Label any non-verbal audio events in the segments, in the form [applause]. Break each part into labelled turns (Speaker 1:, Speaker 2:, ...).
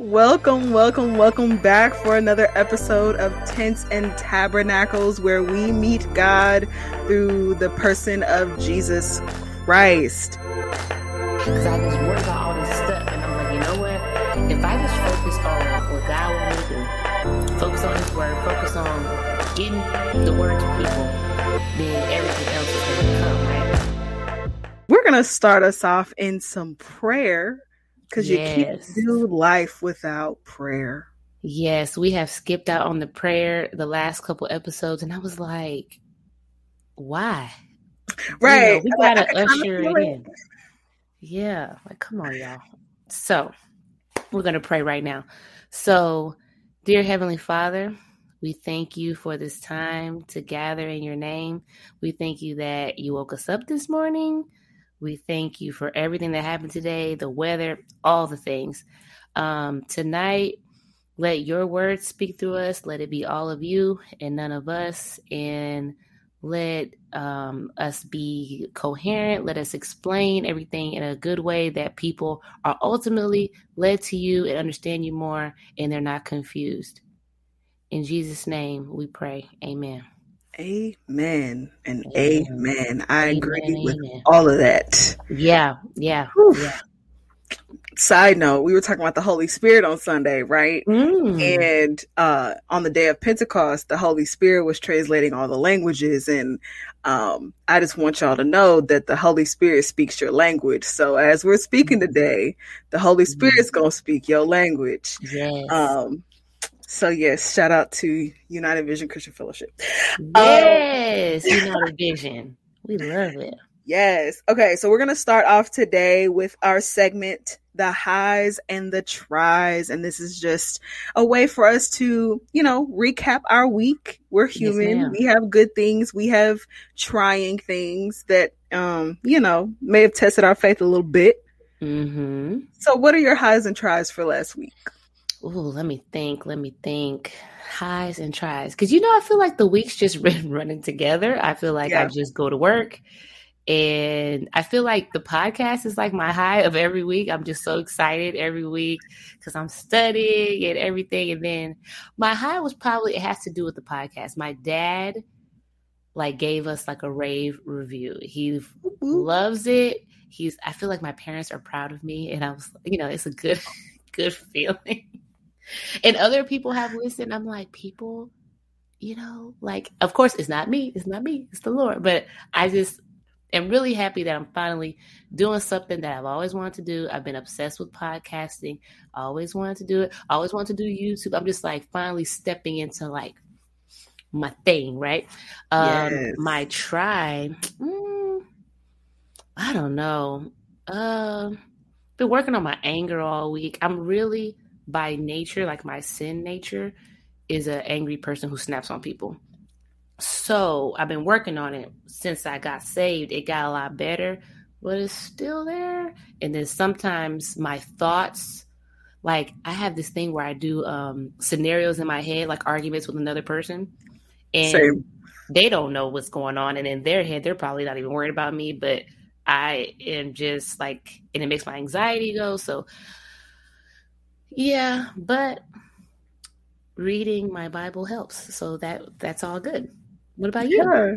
Speaker 1: Welcome, welcome, welcome back for another episode of Tents and Tabernacles, where we meet God through the person of Jesus Christ.
Speaker 2: Because I was worried about all this stuff, and I'm like, you know what? If I just focus on what God wants me to do, focus on His Word, focus on getting the Word to people, then everything else is going to come, right?
Speaker 1: We're going to start us off in some prayer because
Speaker 2: Yes.
Speaker 1: you can't do life without prayer.
Speaker 2: Yes, we have skipped out on the prayer the last couple episodes, and I was like, why? You know,
Speaker 1: Right.
Speaker 2: we gotta usher it. in. Yeah, like come on, y'all. So we're gonna pray right now. So, dear Heavenly Father, we thank you for this time to gather in your name. We thank you that you woke us up this morning. We thank you for everything that happened today, the weather, all the things. Um, tonight, let your words speak through us. Let it be all of you and none of us. And let um, us be coherent. Let us explain everything in a good way that people are ultimately led to you and understand you more and they're not confused. In Jesus' name we pray. Amen.
Speaker 1: Amen and
Speaker 2: Amen.
Speaker 1: amen. I
Speaker 2: Amen,
Speaker 1: agree with all of that.
Speaker 2: Yeah, yeah,
Speaker 1: Whew.
Speaker 2: yeah.
Speaker 1: Side note, we were talking about the Holy Spirit on Sunday, right?
Speaker 2: Mm.
Speaker 1: And uh, on the day of Pentecost, the Holy Spirit was translating all the languages. And um, I just want y'all to know that the Holy Spirit speaks your language. So as we're speaking today, the Holy Spirit's going to speak your language.
Speaker 2: Yes.
Speaker 1: Um, so, yes, shout out to United Vision Christian Fellowship.
Speaker 2: yes. United [laughs] Vision. We love it.
Speaker 1: Yes. Okay. So we're going to start off today with our segment, the highs and the tries. And this is just a way for us to, you know, recap our week. We're human.
Speaker 2: ma'am.
Speaker 1: we have good things. We have trying things that, um, you know, may have tested our faith a little bit.
Speaker 2: Mm-hmm.
Speaker 1: So what are your highs and tries for last week?
Speaker 2: Ooh, let me think. Let me think. Highs and tries. Because, you know, I feel like the week's just [laughs] been running together. I feel like I just go to work and I feel like the podcast is like my high of every week. I'm just so excited every week because I'm studying and everything. And then my high was probably, it has to do with the podcast. My dad like gave us like a rave review. He loves it. He's I feel like my parents are proud of me and I was you know, it's a good [laughs] good feeling. And other people have listened. I'm like, people, you know, like of course it's not me, it's not me, it's the Lord. But I just am really happy that I'm finally doing something that I've always wanted to do. I've been obsessed with podcasting. Always wanted to do it. Always wanted to do YouTube. I'm just like finally stepping into like my thing, right? Um
Speaker 1: Yes.
Speaker 2: my tribe. mm, I don't know. Um been working on my anger all week. I'm really by nature, like my sin nature, is an angry person who snaps on people. So I've been working on it since I got saved. It got a lot better, but it's still there. And then sometimes my thoughts, like I have this thing where I do um, scenarios in my head, like arguments with another person, and
Speaker 1: Same.
Speaker 2: they don't know what's going on, and in their head, they're probably not even worried about me, but I am just like, and it makes my anxiety go. So, yeah, but reading my Bible helps, so that that's all good. What about you?
Speaker 1: Yeah.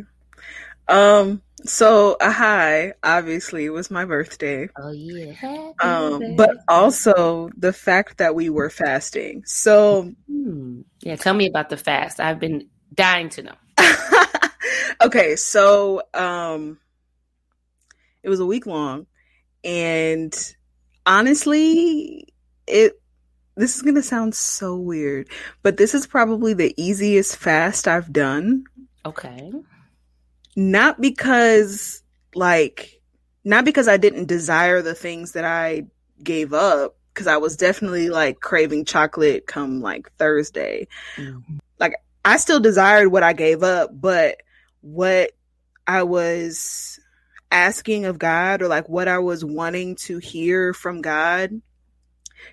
Speaker 1: Um, so a high obviously was my birthday.
Speaker 2: Oh yeah, Happy
Speaker 1: Um, but also the fact that we were fasting. So
Speaker 2: Hmm. yeah, tell me about the fast. I've been dying to know. [laughs]
Speaker 1: okay, so um it was a week long and honestly it this is going to sound so weird, but this is probably the easiest fast I've done.
Speaker 2: Okay.
Speaker 1: Not because like not because I didn't desire the things that I gave up cuz I was definitely like craving chocolate come like Thursday.
Speaker 2: Mm.
Speaker 1: I still desired what I gave up, but what I was asking of God or like what I was wanting to hear from God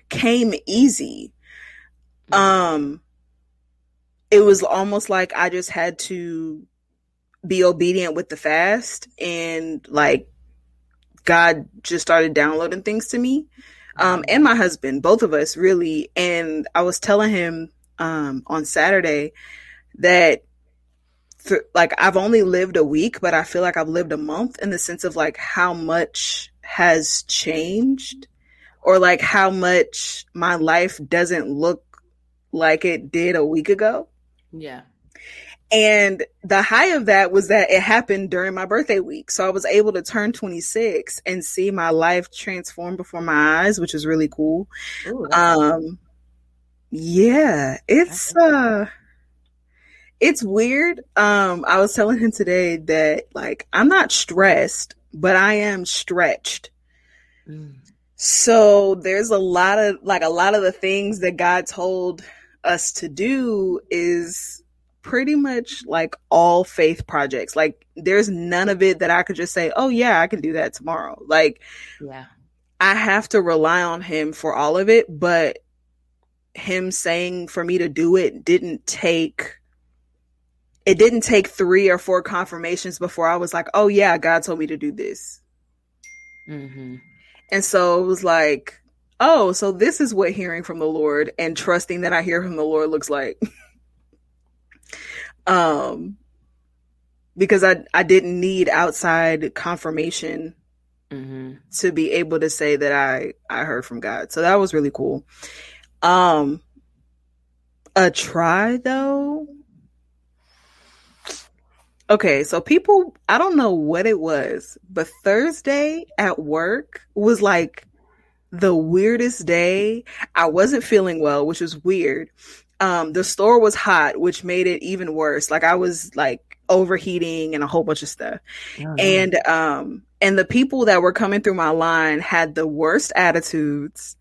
Speaker 1: came easy. Um it was almost like I just had to be obedient with the fast and like God just started downloading things to me. um, and my husband, both of us really. And I was telling him um, on Saturday that for, like I've only lived a week, but I feel like I've lived a month in the sense of like how much has changed or like how much my life doesn't look like it did a week ago.
Speaker 2: Yeah.
Speaker 1: And the high of that was that it happened during my birthday week. So I was able to turn 26 and see my life transform before my eyes, which is really cool. Ooh, um yeah, it's uh it's weird. Um I was telling him today that like I'm not stressed, but I am stretched. Mm. So there's a lot of like a lot of the things that God told us to do is pretty much like all faith projects. Like there's none of it that I could just say, "Oh yeah, I can do that tomorrow." Like
Speaker 2: yeah.
Speaker 1: I have to rely on him for all of it, but him saying for me to do it didn't take it didn't take 3 or 4 confirmations before I was like, "Oh yeah, God told me to do this."
Speaker 2: hmm
Speaker 1: And so it was like, "Oh, so this is what hearing from the Lord and trusting that I hear from the Lord looks like." [laughs] um because I I didn't need outside confirmation
Speaker 2: mm-hmm.
Speaker 1: to be able to say that I I heard from God. So that was really cool. Um a try though. Okay, so people I don't know what it was, but Thursday at work was like the weirdest day. I wasn't feeling well, which was weird um, the store was hot, which made it even worse. Like I was like overheating and a whole bunch of stuff. Oh, and um, and the people that were coming through my line had the worst attitudes,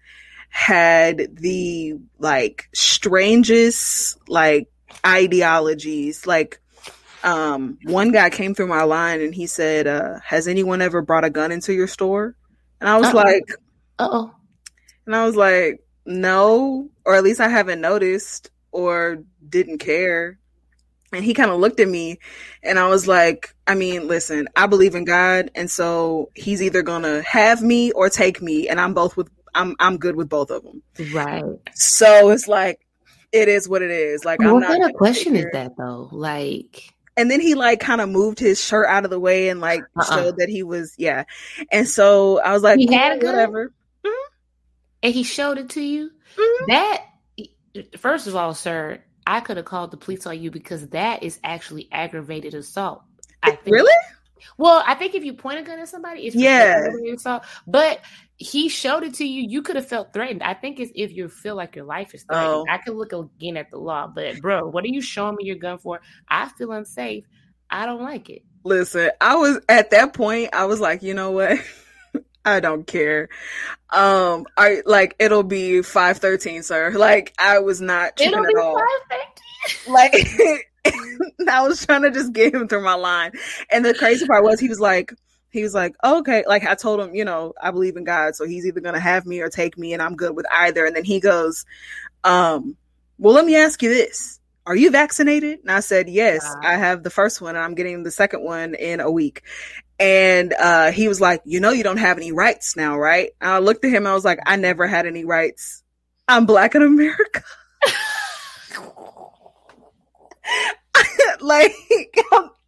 Speaker 1: had the like strangest like ideologies. Like um, one guy came through my line and he said, uh, "Has anyone ever brought a gun into your store?" And I was Uh-oh. like,
Speaker 2: "Oh,"
Speaker 1: and I was like no, or at least I haven't noticed or didn't care. And he kind of looked at me and I was like, I mean, listen, I believe in God. And so he's either going to have me or take me. And I'm both with, I'm, I'm good with both of them.
Speaker 2: Right.
Speaker 1: So it's like, it is what it is. Like,
Speaker 2: what kind of question is that though? Like,
Speaker 1: and then he like kind of moved his shirt out of the way and like uh-uh. showed that he was, yeah. And so I was like,
Speaker 2: he had a whatever and he showed it to you, mm-hmm. that first of all, sir, I could have called the police on you because that is actually aggravated assault.
Speaker 1: I think. Really?
Speaker 2: Well, I think if you point a gun at somebody, it's
Speaker 1: yeah.
Speaker 2: assault. But he showed it to you. You could have felt threatened. I think it's if you feel like your life is threatened. Oh. I could look again at the law, but bro, what are you showing me your gun for? I feel unsafe. I don't like it.
Speaker 1: Listen, I was at that point. I was like, you know what? [laughs] I don't care. Um, I like it'll be five thirteen, sir. Like I was not
Speaker 2: tripping
Speaker 1: at all. Like [laughs] I was trying to just get him through my line, and the crazy part was he was like, he was like, okay, like I told him, you know, I believe in God, so he's either gonna have me or take me, and I'm good with either. And then he goes, um, well, let me ask you this are you vaccinated? And I said, yes, uh, I have the first one and I'm getting the second one in a week. And uh, he was like, you know, you don't have any rights now, right? And I looked at him. I was like, I never had any rights. I'm black in America. [laughs] [laughs] like, [laughs]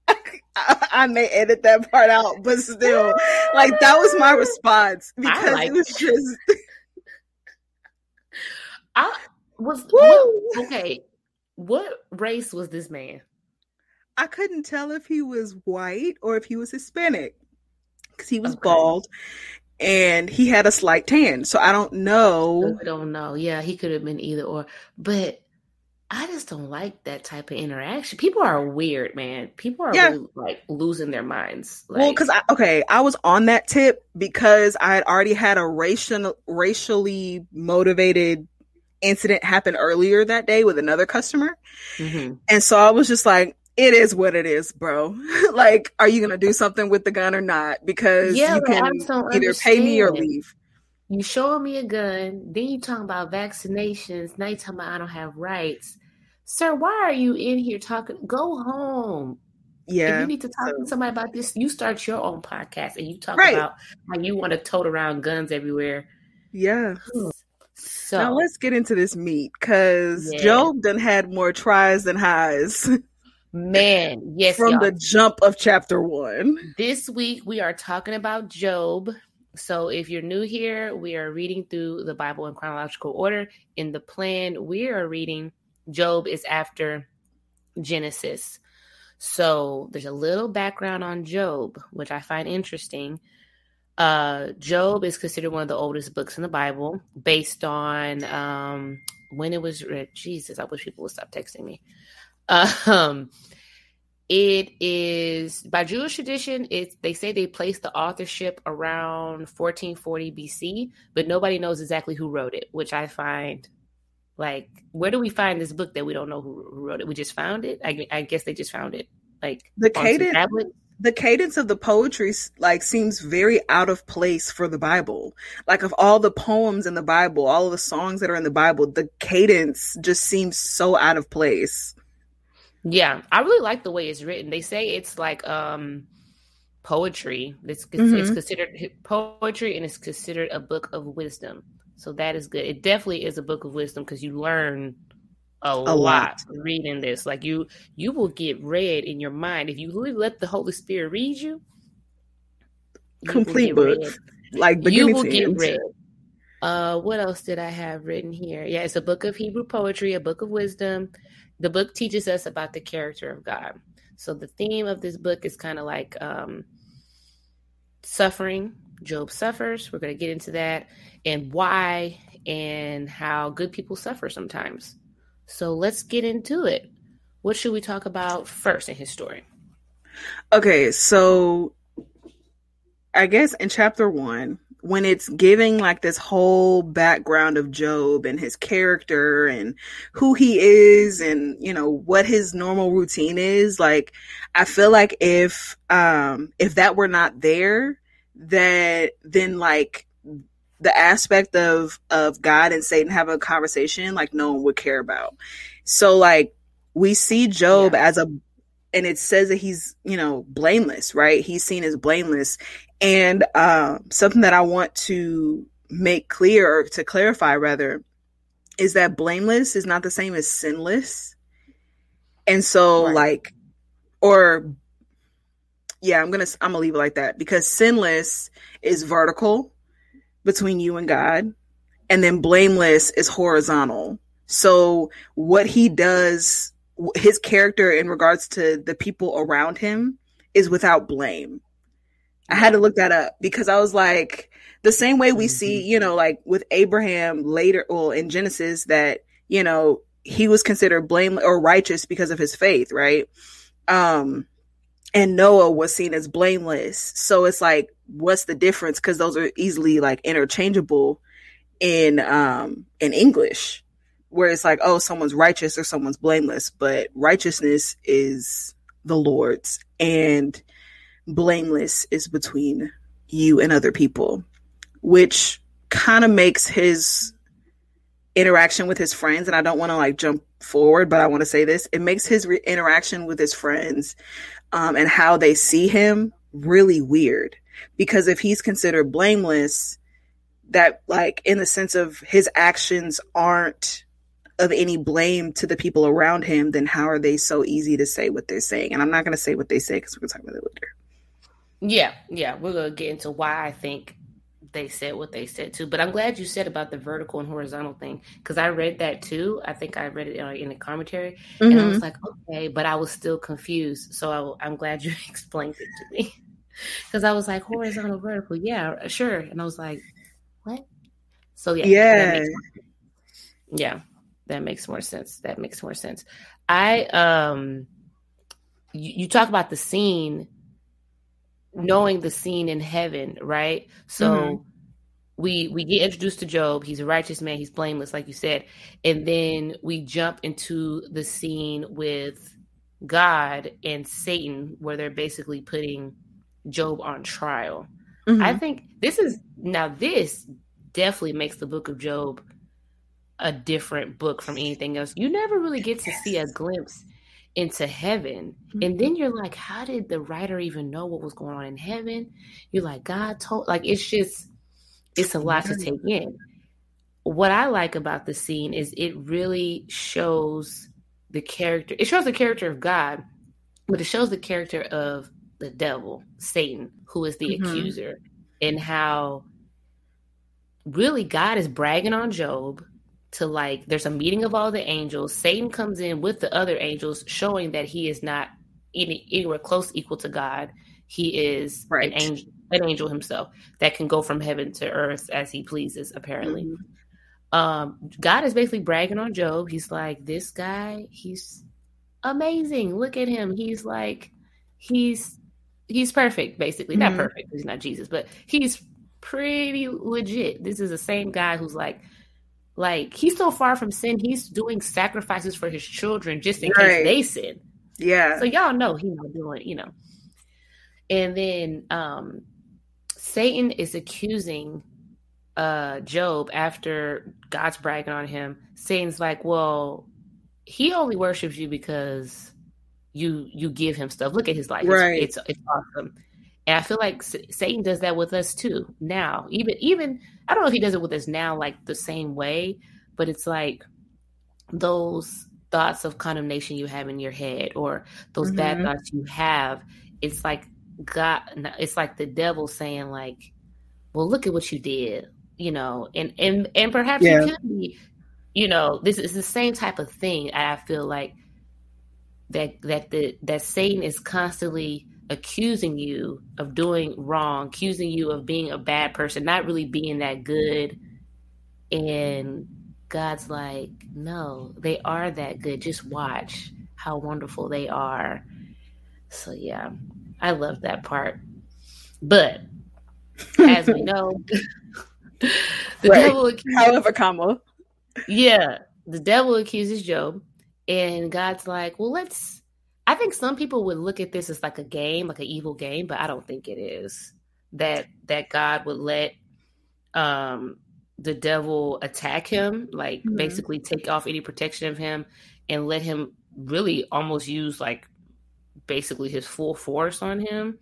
Speaker 1: I, [laughs] I, may edit that part out, but still, like that was my [laughs] response because like it was just. [laughs]
Speaker 2: I was what, okay. What race was this man?
Speaker 1: I couldn't tell if he was white or if he was Hispanic because he was okay. bald and he had a slight tan. So I don't know.
Speaker 2: Oh, I don't know. Yeah, he could have been either or. But I just don't like that type of interaction. People are weird, man. People are yeah. really, like losing their minds. Like,
Speaker 1: well, because I okay, I was on that tip because I had already had a racial, racially motivated incident happen earlier that day with another customer,
Speaker 2: mm-hmm.
Speaker 1: and so I was just like, it is what it is, bro. [laughs] like, are you gonna do something with the gun or not? Because yeah, you can either understand. pay me or leave.
Speaker 2: You showing me a gun, then you talking about vaccinations. Now you talking about I don't have rights, sir. Why are you in here talking? Go home.
Speaker 1: Yeah.
Speaker 2: If you need to talk so. to somebody about this, you start your own podcast and you talk right. about how you want to tote around guns everywhere. Hmm.
Speaker 1: Yeah.
Speaker 2: So
Speaker 1: now let's get into this meat because
Speaker 2: Yeah.
Speaker 1: Job done had more tries than highs
Speaker 2: man, yes,
Speaker 1: from
Speaker 2: y'all.
Speaker 1: the jump of chapter one.
Speaker 2: This week we are talking about Job. So if you're new here, we are reading through the Bible in chronological order. In the plan, we are reading Job is after Genesis. So there's a little background on Job, which I find interesting. Uh, Job is considered one of the oldest books in the Bible, based on um, when it was read. Jesus, I wish people would stop texting me. Um, it is by Jewish tradition. It's they say they placed the authorship around 1440 BC, but nobody knows exactly who wrote it, which I find like where do we find this book that we don't know who, who wrote it? We just found it. I, I guess they just found it like
Speaker 1: The cadence, the cadence of the poetry like seems very out of place for the Bible. Like of all the poems in the Bible, all of the songs that are in the Bible, the cadence just seems so out of place.
Speaker 2: Yeah, I really like the way it's written. They say it's like um poetry. It's it's
Speaker 1: Mhm.
Speaker 2: considered poetry and it's considered a book of wisdom. So that is good. It definitely is a book of wisdom because you learn a, lot,
Speaker 1: lot.
Speaker 2: reading this. Like you you will get read in your mind if you really let the Holy Spirit read you. you
Speaker 1: Complete book.
Speaker 2: read.
Speaker 1: Like
Speaker 2: You will get
Speaker 1: end.
Speaker 2: read. Uh, what else did I have written here? Yeah, it's a book of Hebrew poetry, a book of wisdom. The book teaches us about the character of God. So the theme of this book is kind of like um, suffering. Job suffers. We're going to get into that and why and how good people suffer sometimes. So let's get into it. What should we talk about first in his story?
Speaker 1: Okay, so I guess in chapter one, when it's giving like this whole background of Job and his character and who he is and you know what his normal routine is, like I feel like if um if that were not there, that then like the aspect of of God and Satan having a conversation, like no one would care about. So like we see Job
Speaker 2: Yeah.
Speaker 1: as a and it says that he's you know blameless right he's seen as blameless and um, something that i want to make clear or to clarify rather is that blameless is not the same as sinless and so
Speaker 2: Right.
Speaker 1: like or yeah i'm gonna i'm gonna leave it like that because sinless is vertical between you and god and then blameless is horizontal so what he does his character in regards to the people around him is without blame. I had to look that up because I was like, the same way we see, you know, like with Abraham later, well, in Genesis, that, you know, he was considered blameless or righteous because of his faith, right? Um, and Noah was seen as blameless. So it's like, what's the difference? Because those are easily like interchangeable in um in English where it's like, oh, someone's righteous or someone's blameless, but righteousness is the Lord's and blameless is between you and other people, which kind of makes his interaction with his friends, and I don't want to like jump forward, but I want to say this it makes his re- interaction with his friends um, and how they see him really weird because if he's considered blameless, that like in the sense of his actions aren't of any blame to the people around him, then how are they so easy to say what they're saying? And I'm not going to say what they say because we're going to talk about it later.
Speaker 2: Yeah, yeah, we're gonna get into why I think they said what they said too. But I'm glad you said about the vertical and horizontal thing because I read that too. I think I read it in, in the commentary, and I was like, okay, but I was still confused. So I, am glad [laughs] you explained it to me because I was like, horizontal, vertical, yeah, sure, and I was like, what? So yeah,
Speaker 1: Yeah.
Speaker 2: that makes more sense. yeah, that makes more sense. That makes more sense. I um, you, you talk about the scene knowing the scene in heaven, right? So
Speaker 1: Mhm.
Speaker 2: we we get introduced to Job. He's a righteous man. He's blameless, like you said, and then we jump into the scene with God and Satan, where they're basically putting Job on trial.
Speaker 1: Mhm.
Speaker 2: I think this is now this definitely makes the book of Job a different book from anything else. You never really get to see a glimpse into heaven. And then you're like, how did the writer even know what was going on in heaven? You're like, God told like it's just it's a lot to take in. What I like about the scene is it really shows the character. It shows the character of God, but it shows the character of the devil, Satan, who is the mm-hmm. accuser, and how really God is bragging on Job to like there's a meeting of all the angels. Satan comes in with the other angels, showing that he is not any, anywhere close equal to God. He is right. an angel, an angel himself that can go from heaven to earth as he pleases, apparently. Mm-hmm. Um, God is basically bragging on Job. He's like, This guy, he's amazing. Look at him. He's like, he's he's perfect, basically. Mm-hmm. Not perfect, he's not Jesus, but he's pretty legit. This is the same guy who's like like he's so far from sin, he's doing sacrifices for his children just in right. case they sin.
Speaker 1: Yeah.
Speaker 2: So y'all know he's not doing, you know. And then um Satan is accusing uh Job after God's bragging on him. Satan's like, Well, he only worships you because you you give him stuff. Look at his life. Right. It's, it's, it's awesome. And I feel like Satan does that with us too. Now, even even I don't know if he does it with us now like the same way, but it's like those thoughts of condemnation you have in your head or those mm-hmm. bad thoughts you have. It's like God. It's like the devil saying like, "Well, look at what you did," you know, and and and perhaps yeah. you can be, you know, this is the same type of thing. I feel like that that the that Satan is constantly accusing you of doing wrong, accusing you of being a bad person, not really being that good. And God's like, no, they are that good. Just watch how wonderful they are. So, yeah, I love that part. But as we know, [laughs]
Speaker 1: the right. devil accuses, however, comma.
Speaker 2: Yeah, the devil accuses Job, and God's like, well, let's I think some people would look at this as like a game, like an evil game, but I don't think it is. That that God would let um the devil attack him, like mm-hmm. basically take off any protection of him and let him really almost use like basically his full force on him.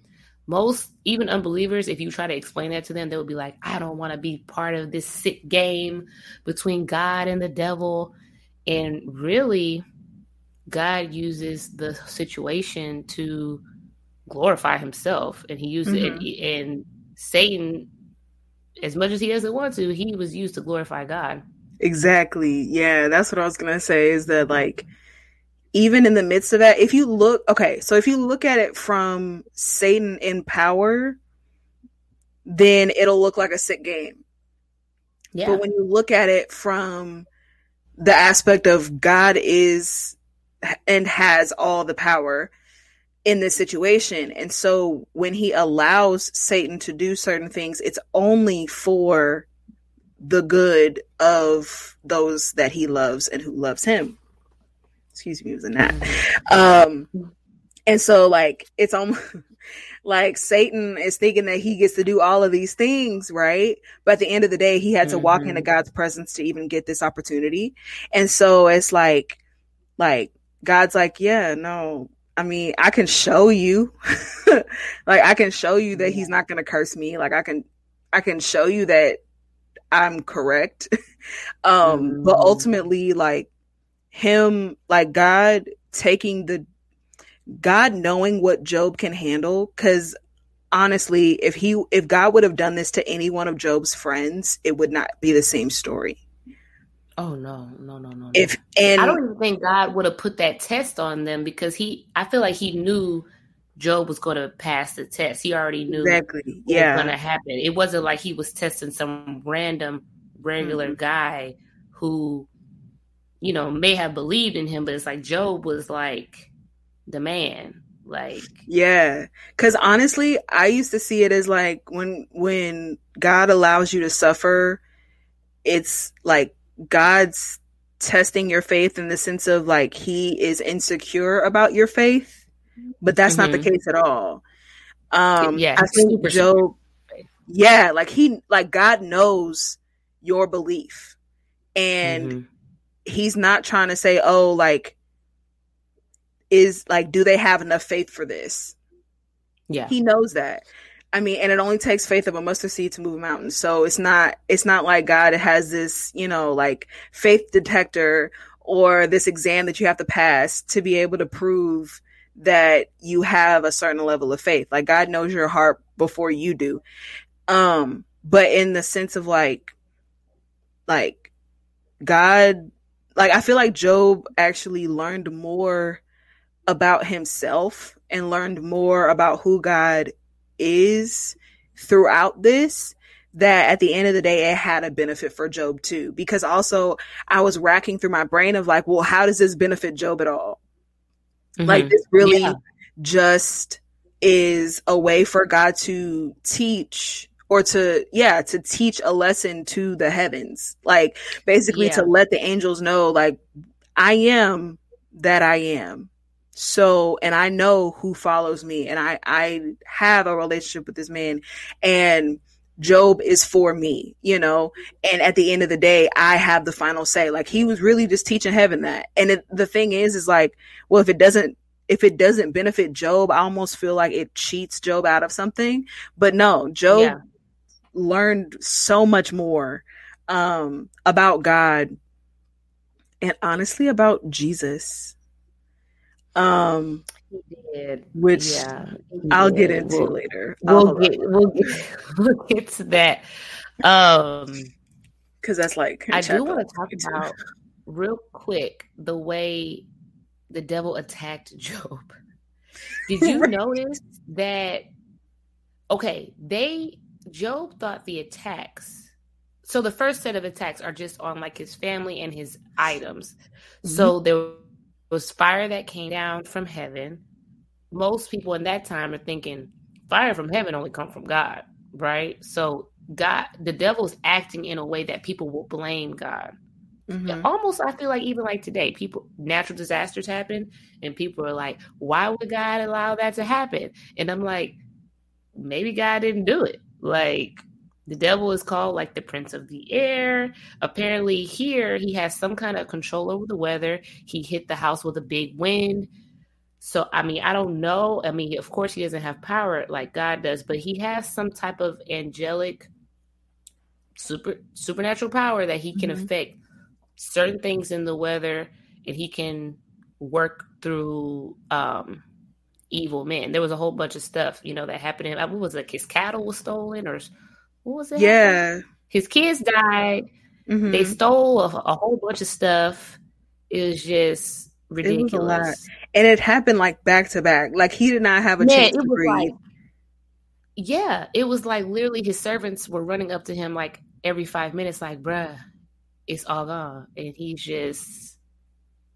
Speaker 2: Most even unbelievers, if you try to explain that to them, they would be like, I don't want to be part of this sick game between God and the devil. And really, God uses the situation to glorify himself and he used mm-hmm. it and Satan as much as he doesn't want to, he was used to glorify God.
Speaker 1: Exactly. Yeah, that's what I was going to say is that like even in the midst of that, if you look okay, so if you look at it from Satan in power, then it'll look like a sick game. Yeah. But when you look at it from the aspect of God is and has all the power in this situation. And so when he allows Satan to do certain things, it's only for the good of those that he loves and who loves him. Excuse me, using that. Um, and so like it's almost [laughs] like Satan is thinking that he gets to do all of these things, right? But at the end of the day, he had to mm-hmm. walk into God's presence to even get this opportunity. And so it's like, like God's like, yeah, no, I mean, I can show you, [laughs] like, I can show you that he's not going to curse me. Like, I can, I can show you that I'm correct. [laughs] um, mm-hmm. but ultimately, like, him, like, God taking the, God knowing what Job can handle, because honestly, if he, if God would have done this to any one of Job's friends, it would not be the same story.
Speaker 2: Oh no, no, no, no.
Speaker 1: If and
Speaker 2: I don't even think God would have put that test on them because he I feel like he knew Job was going to pass the test. He already knew
Speaker 1: exactly. yeah.
Speaker 2: was going to happen. It wasn't like he was testing some random regular mm-hmm. guy who you know may have believed in him, but it's like Job was like the man. Like
Speaker 1: yeah, because honestly, I used to see it as like when when God allows you to suffer, it's like God's testing your faith in the sense of like he is insecure about your faith, but that's mm-hmm. not the mm-hmm. case at all. Um yeah, I think Job yeah, like he like God knows your belief. And mm-hmm. he's not trying to say, "Oh, like is like do they have enough faith for this?"
Speaker 2: Yeah.
Speaker 1: He knows that. I mean, and it only takes faith of a mustard seed to move a mountain. So it's not it's not like God has this, you know, like faith detector or this exam that you have to pass to be able to prove that you have a certain level of faith. Like God knows your heart before you do. Um, but in the sense of like like God like I feel like Job actually learned more about himself and learned more about who God is throughout this that at the end of the day it had a benefit for Job too because also I was racking through my brain of like well how does this benefit Job at all mm-hmm. like this really yeah. just is a way for God to teach or to yeah to teach a lesson to the heavens like basically yeah. to let the angels know like I am that I am so, and I know who follows me and I, I have a relationship with this man and Job is for me, you know, and at the end of the day, I have the final say. Like he was really just teaching heaven that. And it, the thing is, is like, well, if it doesn't, if it doesn't benefit Job, I almost feel like it cheats Job out of something. But no, Job yeah. learned so much more um, about God and honestly about Jesus um, he did. Which yeah, I'll did. get into we'll, later.
Speaker 2: We'll get, we'll get [laughs] we'll get to that. Um,
Speaker 1: because that's like
Speaker 2: I do want to talk about real quick the way the devil attacked [laughs] Job. Did you right. notice that? Okay, they Job thought the attacks. So the first set of attacks are just on like his family and his items. Mm-hmm. So there was fire that came down from heaven. Most people in that time are thinking fire from heaven only come from God, right? So God, the devil's acting in a way that people will blame God. Mm-hmm. Almost, I feel like even like today, people natural disasters happen, and people are like, "Why would God allow that to happen?" And I'm like, maybe God didn't do it. Like the devil is called like the prince of the air. Apparently, here he has some kind of control over the weather. He hit the house with a big wind. So, I mean, I don't know. I mean, of course, he doesn't have power like God does, but he has some type of angelic, super supernatural power that he can mm-hmm. affect certain things in the weather, and he can work through um evil men. There was a whole bunch of stuff, you know, that happened. In, what was it? His cattle was stolen, or what was it?
Speaker 1: Yeah.
Speaker 2: His kids died. Mm-hmm. They stole a, a, whole bunch of stuff. It was just ridiculous. Was
Speaker 1: and it happened like back to back. Like he did not have a chance to breathe.
Speaker 2: Like, yeah, it was like literally his servants were running up to him like every five minutes, like, bruh, it's all gone. And he's just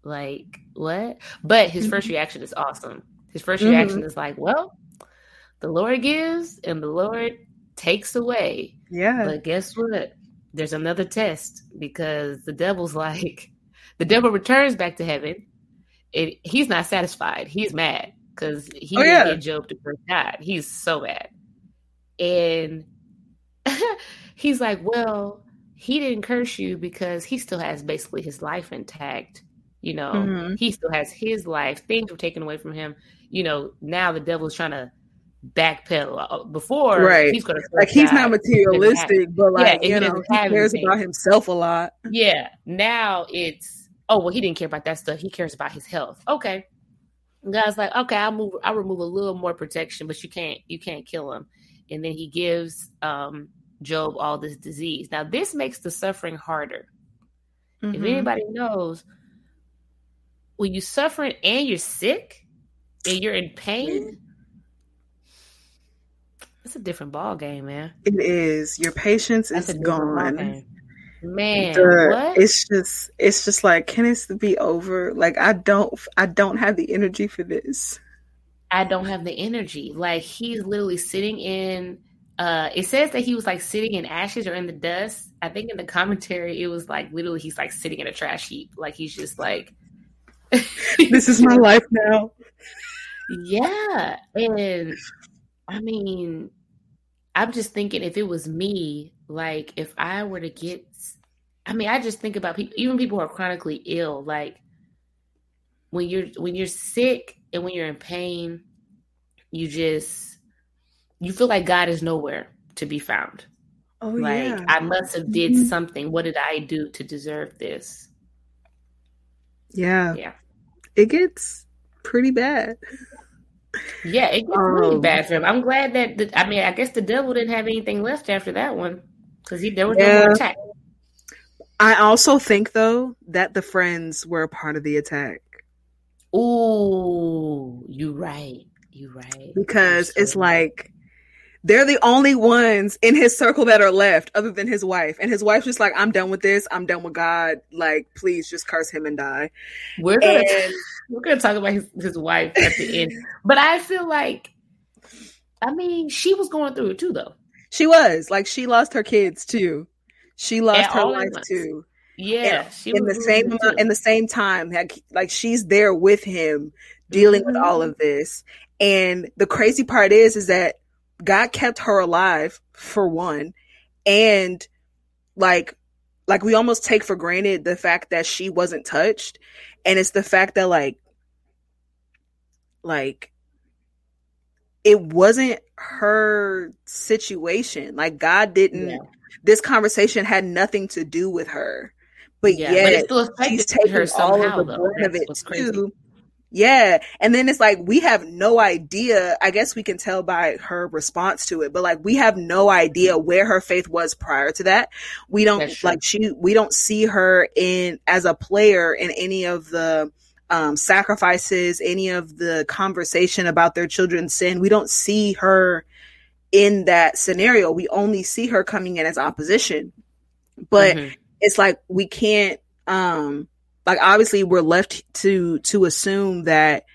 Speaker 2: like, what? But his first mm-hmm. reaction is awesome. His 1st mm-hmm. reaction is like, well, the Lord gives and the Lord takes away.
Speaker 1: Yeah.
Speaker 2: But guess what? There's another test because the devil's [laughs] like, the devil returns back to heaven. and he's not satisfied. He's mad because he oh, didn't yeah. get Job to first God. He's so mad. And [laughs] he's like, well, he didn't curse you because he still has basically his life intact. You know, mm-hmm. he still has his life. Things were taken away from him. You know, now the devil's trying to backpedal. Uh, before,
Speaker 1: right? He's gonna like he's not materialistic, but like yeah, you know, he cares anything. about himself a lot.
Speaker 2: Yeah. Now it's oh well, he didn't care about that stuff. He cares about his health. Okay. God's like, okay, I'll move. I'll remove a little more protection, but you can't. You can't kill him. And then he gives um, Job all this disease. Now this makes the suffering harder. Mm-hmm. If anybody knows, when you're suffering and you're sick and you're in pain, a different ball game, man.
Speaker 1: It is. Your patience That's is gone.
Speaker 2: Man, the,
Speaker 1: it's just it's just like can this be over? Like I don't I don't have the energy for this.
Speaker 2: I don't have the energy. Like he's literally sitting in uh it says that he was like sitting in ashes or in the dust. I think in the commentary it was like literally he's like sitting in a trash heap. Like he's just like [laughs]
Speaker 1: This is my life now. [laughs]
Speaker 2: Yeah. And I mean, I'm just thinking if it was me, like if I were to get, I mean, I just think about people, even people who are chronically ill, like when you're when you're sick and when you're in pain, you just you feel like God is nowhere to be found.
Speaker 1: Oh
Speaker 2: like
Speaker 1: yeah.
Speaker 2: I must have did
Speaker 1: Mhm.
Speaker 2: something. What did I do to deserve this?
Speaker 1: Yeah.
Speaker 2: Yeah.
Speaker 1: It gets pretty bad.
Speaker 2: Yeah, it gets really
Speaker 1: Um,
Speaker 2: bad for him. I'm glad that the, I mean, I guess the devil didn't have anything left after that one because he there was no more attack.
Speaker 1: I also think though that the friends were a part of the attack
Speaker 2: Ooh, you right. You right.
Speaker 1: because it's like they're the only ones in his circle that are left other than his wife. And his wife's just like, I'm done with this. I'm done with God. Like, please just curse him and die.
Speaker 2: We're gonna
Speaker 1: And
Speaker 2: we're gonna talk about his, his wife at the end, but I feel like, I mean, she was going through it too, though.
Speaker 1: she was like, she lost her kids too. She lost
Speaker 2: At
Speaker 1: her life too.
Speaker 2: Yeah, she
Speaker 1: in the same amount, in the same time like, like she's there with him dealing with
Speaker 2: Mhm.
Speaker 1: all of this and the crazy part is is that god kept her alive for one and like like we almost take for granted the fact that she wasn't touched and it's the fact that like like it wasn't her situation like god didn't
Speaker 2: Yeah.
Speaker 1: this conversation had nothing to do with her but
Speaker 2: yeah,
Speaker 1: yet
Speaker 2: but it still
Speaker 1: she's
Speaker 2: affected her
Speaker 1: taking all of the
Speaker 2: though.
Speaker 1: of it too. Yeah. And then it's like we have no idea. I guess we can tell by her response to it, but like we have no idea where her faith was prior to that. We don't like she we don't see her in as a player in any of the um sacrifices, any of the conversation about their children's sin. We don't see her in that scenario. We only see her coming in as opposition. But
Speaker 2: Mhm.
Speaker 1: it's like we can't um like obviously we're left to to assume that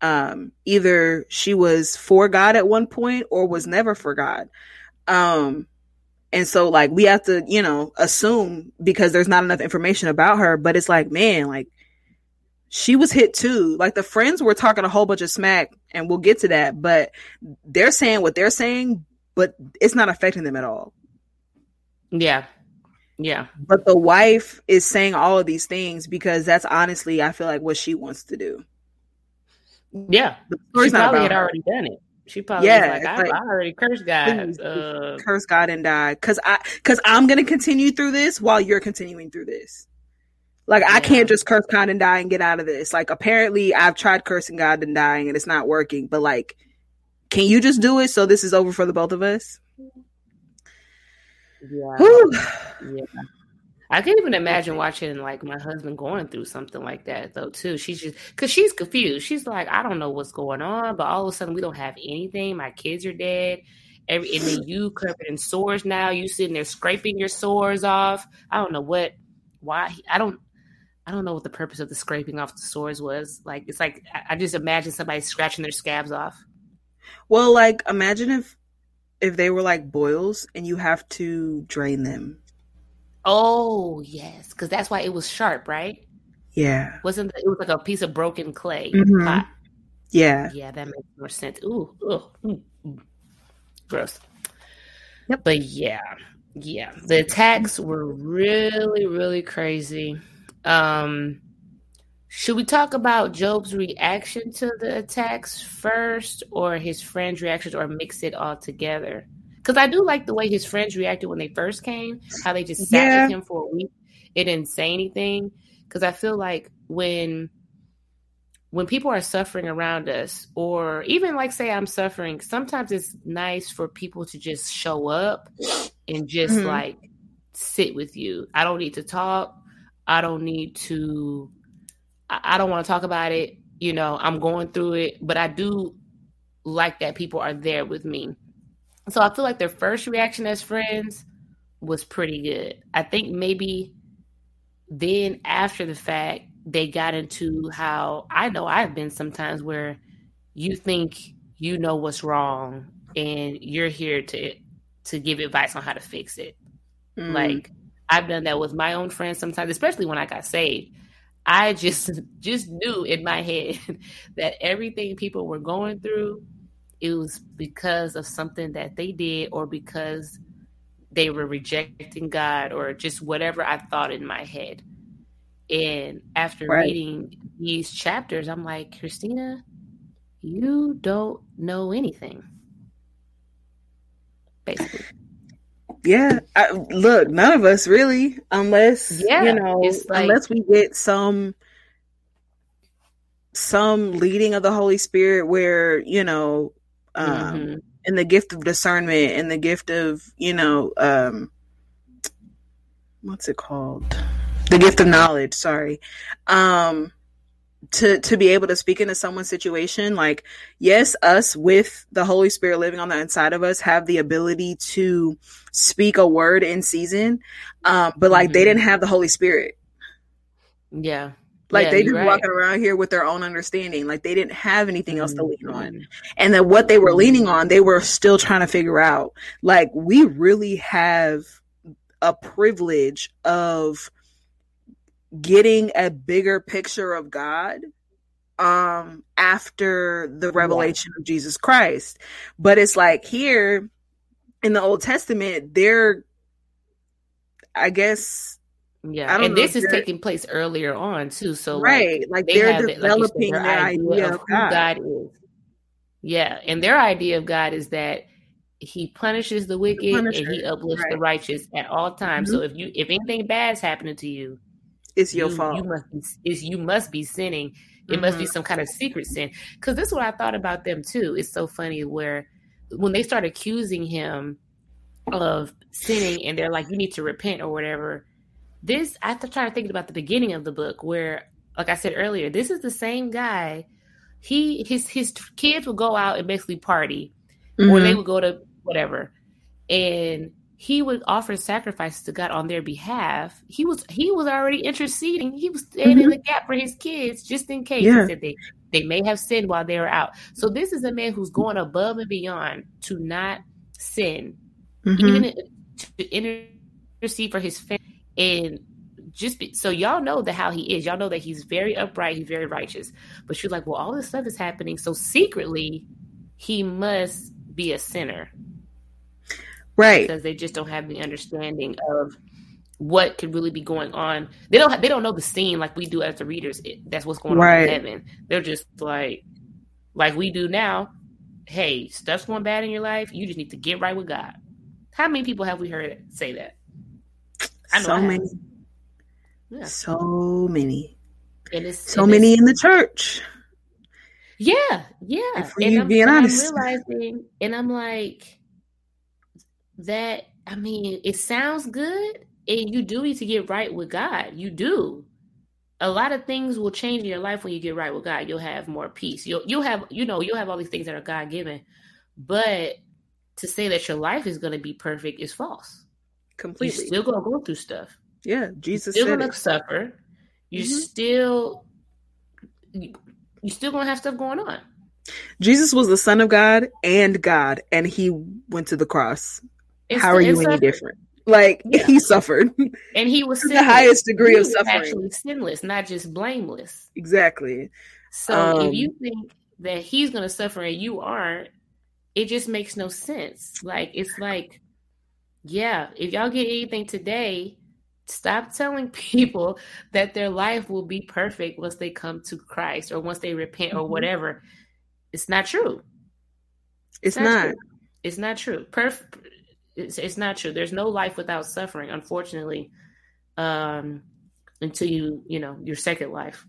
Speaker 1: um either she was for God at one point or was never for God. Um and so like we have to, you know, assume because there's not enough information about her, but it's like, man, like she was hit too. Like the friends were talking a whole bunch of smack and we'll get to that, but they're saying what they're saying, but it's not affecting them at all.
Speaker 2: yeah, yeah,
Speaker 1: But the wife is saying all of these things because that's honestly, I feel like what she wants to do.
Speaker 2: yeah.
Speaker 1: The
Speaker 2: She
Speaker 1: story's not
Speaker 2: probably had
Speaker 1: her.
Speaker 2: already done it. She probably
Speaker 1: Yeah,
Speaker 2: was like, I,
Speaker 1: like,
Speaker 2: I already cursed God. Uh,
Speaker 1: curse God and die, because I because I'm gonna continue through this while you're continuing through this. Like I can't just curse God and die and get out of this. Like apparently I've tried cursing God and dying and it's not working. But like, can you just do it so this is over for the both of us?
Speaker 2: Yeah,
Speaker 1: Whew.
Speaker 2: yeah. I can't even imagine watching like my husband going through something like that though too. She's just because she's confused. She's like, I don't know what's going on, but all of a sudden we don't have anything. My kids are dead. Every and then you covered in sores now. You sitting there scraping your sores off. I don't know what, why. he- I don't. I don't know what the purpose of the scraping off the sores was. Like it's like I- I just imagine somebody scratching their scabs off.
Speaker 1: Well, like imagine if if they were like boils and you have to drain them.
Speaker 2: Oh yes, because that's why it was sharp, right?
Speaker 1: Yeah.
Speaker 2: Wasn't it was like a piece of broken clay
Speaker 1: Mhm.
Speaker 2: pot?
Speaker 1: Yeah.
Speaker 2: Yeah, that makes more sense. Ooh, mm, mm. gross.
Speaker 1: Yep.
Speaker 2: But yeah, yeah, the attacks were really, really crazy. Um, should we talk about Job's reaction to the attacks first, or his friends' reactions, or mix it all together? Because I do like the way his friends reacted when they first came, how they just sat
Speaker 1: Yeah.
Speaker 2: with him for a week. It didn't say anything. Because I feel like when when people are suffering around us, or even like say I'm suffering, sometimes it's nice for people to just show up and just
Speaker 1: Mhm.
Speaker 2: like sit with you. I don't need to talk. I don't need to. I I don't want to talk about it. You know, I'm going through it, but I do like that people are there with me. So I feel like their first reaction as friends was pretty good. I think maybe then after the fact, they got into how I know I've been sometimes where you think you know what's wrong and you're here to to give advice on how to fix it.
Speaker 1: Mm.
Speaker 2: Like I've done that with my own friends sometimes, especially when I got saved. I just [laughs] just knew in my head [laughs] that everything people were going through, it was because of something that they did or because they were rejecting God or just whatever I thought in my head. And after
Speaker 1: Right.
Speaker 2: reading these chapters, I'm like, Christina, you don't know anything. basically.
Speaker 1: Yeah, I, look, none of us really, unless
Speaker 2: Yeah,
Speaker 1: you know,
Speaker 2: like-
Speaker 1: unless we get some some leading of the Holy Spirit, where you know, um,
Speaker 2: Mhm.
Speaker 1: and the gift of discernment and the gift of you know, um, what's it called? The gift of knowledge. Sorry, um, to to be able to speak into someone's situation like yes us with the holy spirit living on the inside of us have the ability to speak a word in season um but like they
Speaker 2: Mhm.
Speaker 1: didn't have the holy spirit.
Speaker 2: Yeah.
Speaker 1: like
Speaker 2: Yeah,
Speaker 1: they just
Speaker 2: right.
Speaker 1: walking around here with their own understanding. Like they didn't have anything else to lean on. And then what they were leaning on they were still trying to figure out. Like we really have a privilege of getting a bigger picture of god um after the revelation of jesus christ. But it's like here in the old testament they're i guess
Speaker 2: Yeah, and this is taking place earlier on too. So
Speaker 1: right like,
Speaker 2: they
Speaker 1: they're
Speaker 2: have it, like said,
Speaker 1: developing
Speaker 2: their
Speaker 1: their idea of
Speaker 2: who
Speaker 1: god,
Speaker 2: God is. Yeah, and their idea of God is that He punishes the wicked
Speaker 1: Punisher,
Speaker 2: and He uplifts the righteous at all times. So mm-hmm. if you if anything bad's happening to you,
Speaker 1: it's your
Speaker 2: you,
Speaker 1: fault
Speaker 2: You must be is you must be sinning. It must be mm-hmm. some kind of secret sin. Because this is what I thought about them too. It's so funny where when they start accusing him of sinning and they're like, you need to repent or whatever. This I th- try to think about the beginning of the book where, like I said earlier, this is the same guy. He his his kids would go out and basically party or
Speaker 1: Mhm.
Speaker 2: they would go to whatever and he would offer sacrifices to god on their behalf he was he was already interceding he was standing in the gap for his kids just in case
Speaker 1: Yeah.
Speaker 2: he said they they may have sinned while they were out. So this is a man who's going above and beyond to not sin.
Speaker 1: Mhm.
Speaker 2: even to intercede for his family and just be, so y'all know that how he is. Y'all know that he's very upright he's very righteous. But you're like well all this stuff is happening. So secretly he must be a sinner.
Speaker 1: Right.
Speaker 2: Because they just don't have the understanding of what could really be going on. They don't they don't know the scene like we do as the readers. It, that's what's going on in heaven they're just like like we do now hey stuff's going bad in your life. You just need to get right with god. How many people have we heard say that? I know
Speaker 1: so
Speaker 2: I
Speaker 1: many.
Speaker 2: Yeah.
Speaker 1: so many.
Speaker 2: And it's
Speaker 1: so
Speaker 2: and
Speaker 1: many
Speaker 2: it's-
Speaker 1: in the church.
Speaker 2: Yeah, yeah.
Speaker 1: We
Speaker 2: and I'm,
Speaker 1: being honest.
Speaker 2: I'm realizing, and I'm like, that. I mean, it sounds good, and you do need to get right with God. You do. A lot of things will change in your life when you get right with God. You'll have more peace. You'll you'll have you know you'll have all these things that are God given, but to say that your life is going to be perfect is false.
Speaker 1: Completely, You're
Speaker 2: still going to go through stuff.
Speaker 1: yeah jesus
Speaker 2: You're
Speaker 1: said
Speaker 2: going to suffer. You're
Speaker 1: Mhm.
Speaker 2: still you, you're still going to have stuff going on.
Speaker 1: jesus was the son of god and god and he went to the cross
Speaker 2: It's
Speaker 1: how are you any different like [laughs]
Speaker 2: Yeah.
Speaker 1: he suffered
Speaker 2: And he was
Speaker 1: the highest degree
Speaker 2: He
Speaker 1: of suffering.
Speaker 2: Actually sinless, not just blameless.
Speaker 1: exactly
Speaker 2: So
Speaker 1: Um,
Speaker 2: if you think that he's going to suffer and you aren't, it just makes no sense. Like it's like, yeah, if y'all get anything today, stop telling [laughs] people that their life will be perfect once they come to Christ or once they repent or
Speaker 1: Mhm.
Speaker 2: whatever. It's not true.
Speaker 1: it's not
Speaker 2: true. It's not true. Perf- it's, it's not true. There's no life without suffering, unfortunately. Um, until you, you know, your second life,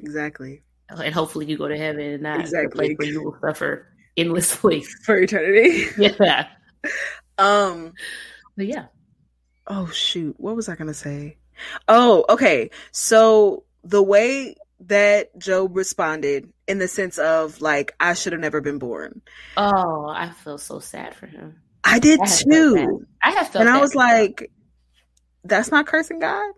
Speaker 1: exactly
Speaker 2: and hopefully you go to heaven and not
Speaker 1: Exactly.
Speaker 2: where you will suffer endlessly. [laughs]
Speaker 1: for eternity [laughs]
Speaker 2: yeah,
Speaker 1: um
Speaker 2: but yeah,
Speaker 1: oh shoot what was i gonna say oh okay so the way that job responded in the sense of like i should have never been born
Speaker 2: oh, I feel so sad for him.
Speaker 1: I did
Speaker 2: I
Speaker 1: too.
Speaker 2: I have felt,
Speaker 1: and i was
Speaker 2: before.
Speaker 1: like that's not cursing god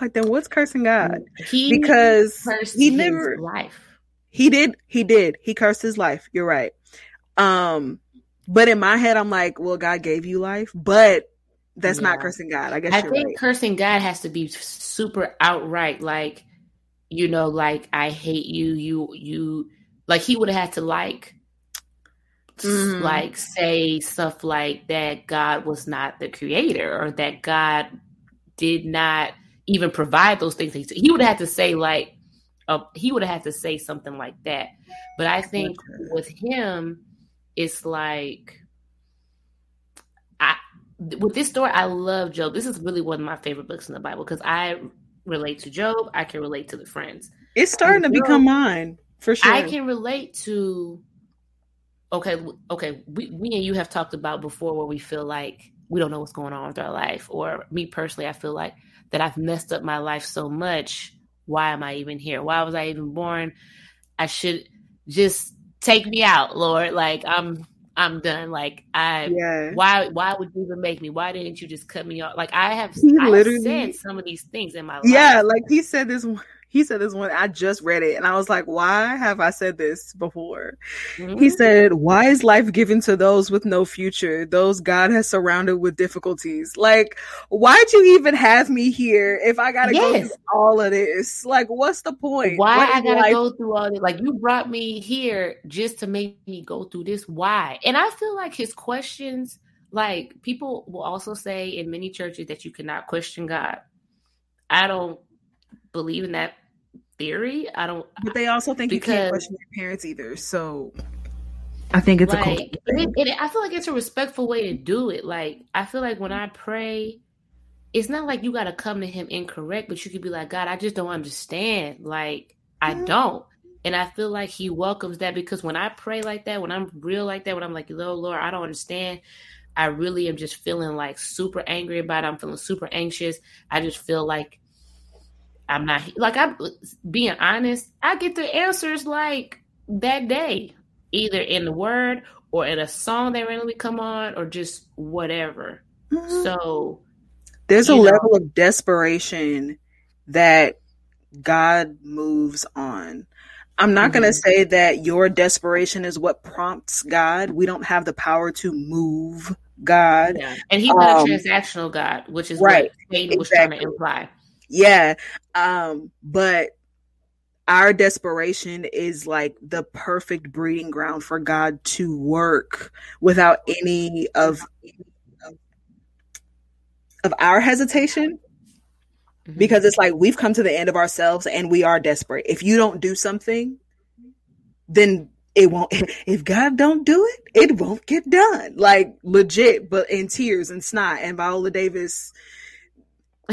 Speaker 1: like then what's cursing god
Speaker 2: he
Speaker 1: because
Speaker 2: cursed
Speaker 1: he
Speaker 2: his
Speaker 1: never
Speaker 2: life.
Speaker 1: he did he did he cursed his life you're right um but in my head i'm like well god gave you life but that's not cursing god i guess
Speaker 2: I think
Speaker 1: right
Speaker 2: cursing God has to be super outright, like you know, like I hate you, you, you. Like he would have had to like,
Speaker 1: Mhm.
Speaker 2: like say stuff like that. God was not the creator, or that God did not even provide those things. He would have to say like, uh, he would have to say something like that. But I think with him, it's like I with this story, I love Job. This is really one of my favorite books in the Bible because I relate to Job. I can relate to the friends.
Speaker 1: It's starting to become mine for sure.
Speaker 2: I can relate to. Okay, okay. We, we and you have talked about before where we feel like we don't know what's going on with our life, or me personally, I feel like that I've messed up my life so much. Why am I even here? Why was I even born? I should just take me out, Lord. Like I'm I'm done. Like I yeah. why why would you even make me? Why didn't you just cut me off? Like I have, I have said some of these things in my life.
Speaker 1: Yeah, like he said this he said this one i just read it and i was like why have i said this before? Mm-hmm. he said why is life given to those with no future those god has surrounded with difficulties? Like why'd you even have me here if i gotta yes. go through all of this? Like what's the point?
Speaker 2: Why what i gotta life- go through all this like you brought me here just to make me go through this. Why? And i feel like his questions like people will also say in many churches that you cannot question god. I don't believe in that theory. I don't.
Speaker 1: But they also think because, you can't question your parents either. So I think it's
Speaker 2: like,
Speaker 1: a.
Speaker 2: It, it, I feel like it's a respectful way to do it. Like I feel like when I pray, it's not like you got to come to Him incorrect, but you could be like, God, I just don't understand. Like I don't. And I feel like he welcomes that because when I pray like that, when I'm real like that, when I'm like, Lord, Lord, I don't understand. I really am just feeling like super angry about it. I'm feeling super anxious. I just feel like I'm not like I'm being honest. I get the answers like that day, either in the word or in a song that randomly come on, or just whatever. Mm-hmm. So
Speaker 1: there's a know, level of desperation that God moves on. I'm not mm-hmm. going to say that your desperation is what prompts God. We don't have the power to move God.
Speaker 2: Yeah. And he's not um, a transactional God, which is right, what Satan was trying to imply
Speaker 1: yeah um but our desperation is like the perfect breeding ground for god to work without any of of our hesitation. Mm-hmm. because it's like we've come to the end of ourselves and we are desperate. If you don't do something then it won't [laughs] if god don't do it it won't get done. Like legit but in tears and snot. And viola davis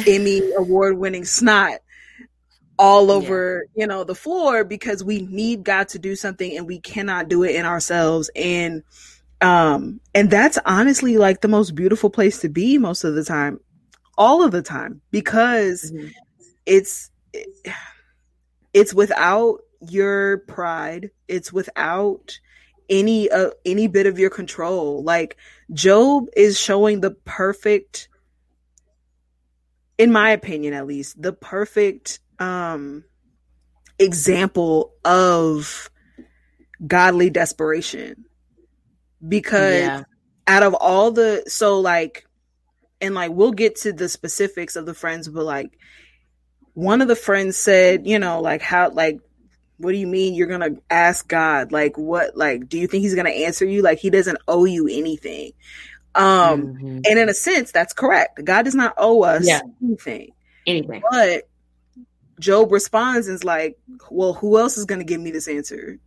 Speaker 1: Emmy award winning snot all over, yeah. you know, the floor because we need God to do something and we cannot do it in ourselves. And um and that's honestly like the most beautiful place to be most of the time. All of the time because mm-hmm. it's it's without your pride. It's without any uh, any bit of your control. Like Job is showing the perfect in my opinion at least, the perfect um example of godly desperation. Because yeah. out of all the so like and like we'll get to the specifics of the friends, but like one of the friends said, you know, like how like what do you mean you're gonna ask God? Like what like do you think he's gonna answer you? Like he doesn't owe you anything. Um, mm-hmm. and in a sense, that's correct. God does not owe us yeah. anything.
Speaker 2: Anything.
Speaker 1: But Job responds and is like, Well, who else is gonna give me this answer?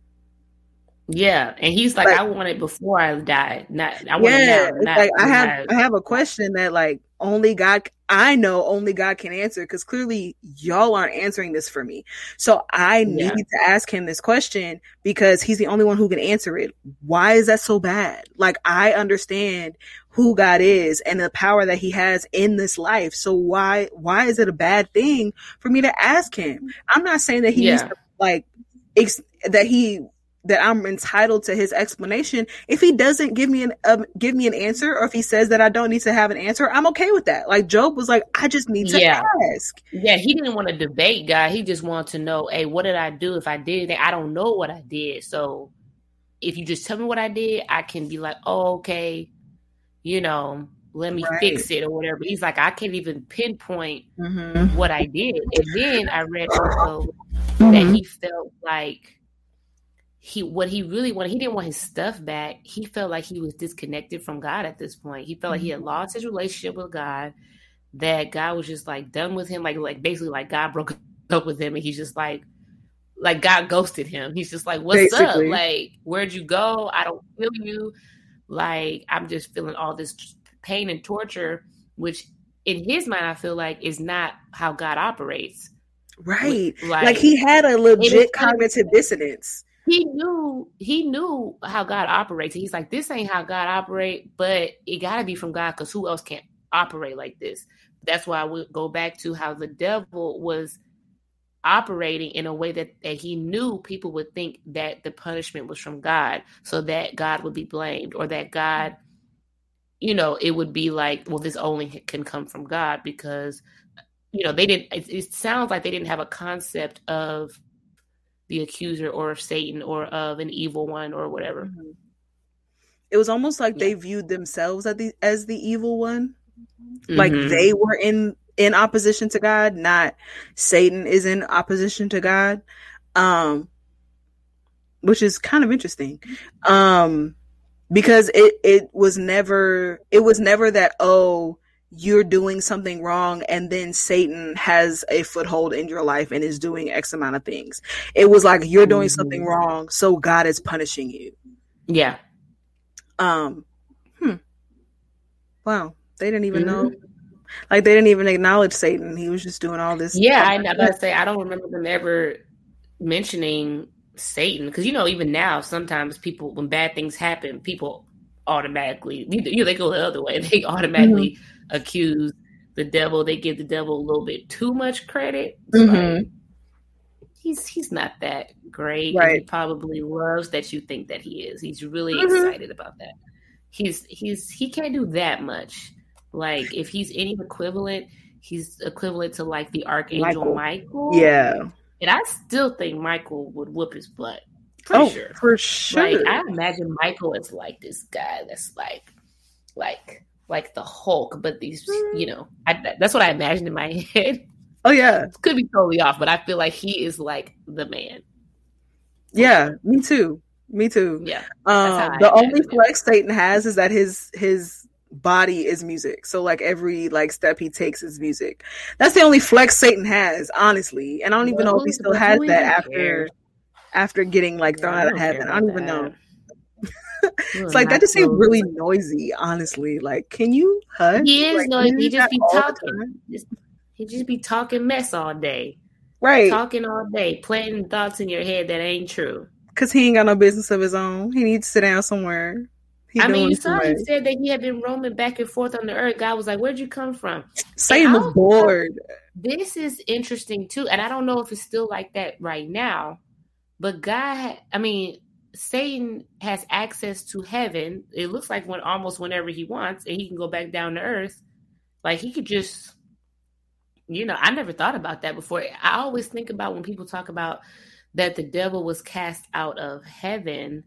Speaker 2: Yeah, and he's like, like I want it before I die. Not I want yeah, it now.
Speaker 1: Not like I have I have a question that like only God I know only God can answer because clearly y'all aren't answering this for me. So I yeah. need to ask him this question because he's the only one who can answer it. Why is that so bad? Like I understand who God is and the power that he has in this life. So why why is it a bad thing for me to ask him? I'm not saying that he yeah. needs to like ex- that he that I'm entitled to his explanation. If he doesn't give me an um, give me an answer, or if he says that I don't need to have an answer, I'm okay with that. Like Job was like, I just need to yeah. ask.
Speaker 2: Yeah, he didn't want to debate God. He just wanted to know, hey, what did I do? If I did I don't know what I did. So if you just tell me what I did, I can be like, oh, okay, you know, let me right. fix it or whatever. He's like, I can't even pinpoint mm-hmm. what I did. And then I read also mm-hmm. that he felt like he what he really wanted he didn't want his stuff back he felt like he was disconnected from god at this point he felt like he had mm-hmm. lost his relationship with god that god was just like done with him like like basically like god broke [laughs] up with him and he's just like like god ghosted him he's just like what's basically. up like where'd you go i don't feel you like i'm just feeling all this pain and torture, which in his mind I feel like is not how God operates.
Speaker 1: Right. Like, like he had a legit cognitive dissonance.
Speaker 2: He knew he knew how God operates. He's like, this ain't how God operate, but it gotta be from God because who else can operate like this? That's why I would go back to how the devil was operating in a way that, that he knew people would think that the punishment was from God, so that God would be blamed, or that God, you know, it would be like, well, this only can come from God because, you know, they didn't. It, it sounds like they didn't have a concept of the accuser or of Satan or of an evil one or whatever. Mm-hmm.
Speaker 1: It was almost like yeah. they viewed themselves as the as the evil one. Mm-hmm. Like they were in in opposition to God, not Satan is in opposition to God. Um which is kind of interesting. Um because it it was never it was never that oh you're doing something wrong and then Satan has a foothold in your life and is doing X amount of things. It was like you're doing something mm-hmm. wrong, so God is punishing you.
Speaker 2: Yeah.
Speaker 1: Um hmm. Wow. They didn't even mm-hmm. know like they didn't even acknowledge Satan. He was just doing all this.
Speaker 2: Yeah, I gotta say I don't remember them ever mentioning Satan because you know even now sometimes people when bad things happen people automatically you know they go the other way [laughs] they automatically mm-hmm. Accuse the devil they give the devil a little bit too much credit. Mm-hmm. Like, he's he's not that great. Right. He probably loves that you think that he is. He's really mm-hmm. excited about that. He's he's he can't do that much. Like if he's any equivalent, he's equivalent to like the Archangel Michael. Michael.
Speaker 1: Yeah.
Speaker 2: And I still think Michael would whoop his butt. For oh, sure.
Speaker 1: For sure.
Speaker 2: Like I imagine Michael is like this guy that's like like like the Hulk, but these you know, I, that's what I imagined in my [laughs] head.
Speaker 1: Oh yeah.
Speaker 2: Could be totally off, but I feel like he is like the man.
Speaker 1: Yeah, me too. Me too.
Speaker 2: Yeah.
Speaker 1: Um, the only flex Satan has is that his his body is music. So like every like step he takes is music. That's the only flex Satan has, honestly. And I don't even know if he still has that after after getting like thrown out of heaven. I don't even know. It's like that just seems really noisy, honestly. Like, can you hush?
Speaker 2: He is
Speaker 1: like,
Speaker 2: noisy. He just be talking. he just be talking mess all day.
Speaker 1: Right.
Speaker 2: Talking all day, planting thoughts in your head that ain't true.
Speaker 1: Cause he ain't got no business of his own. He needs to sit down somewhere.
Speaker 2: I mean, you saw he said that he had been roaming back and forth on the earth. God was like, "Where'd you come from?"
Speaker 1: Satan was bored.
Speaker 2: This is interesting too, and I don't know if it's still like that right now. But God, I mean, Satan has access to heaven. It looks like when almost whenever he wants, and he can go back down to earth. Like he could just, you know, I never thought about that before. I always think about when people talk about that the devil was cast out of heaven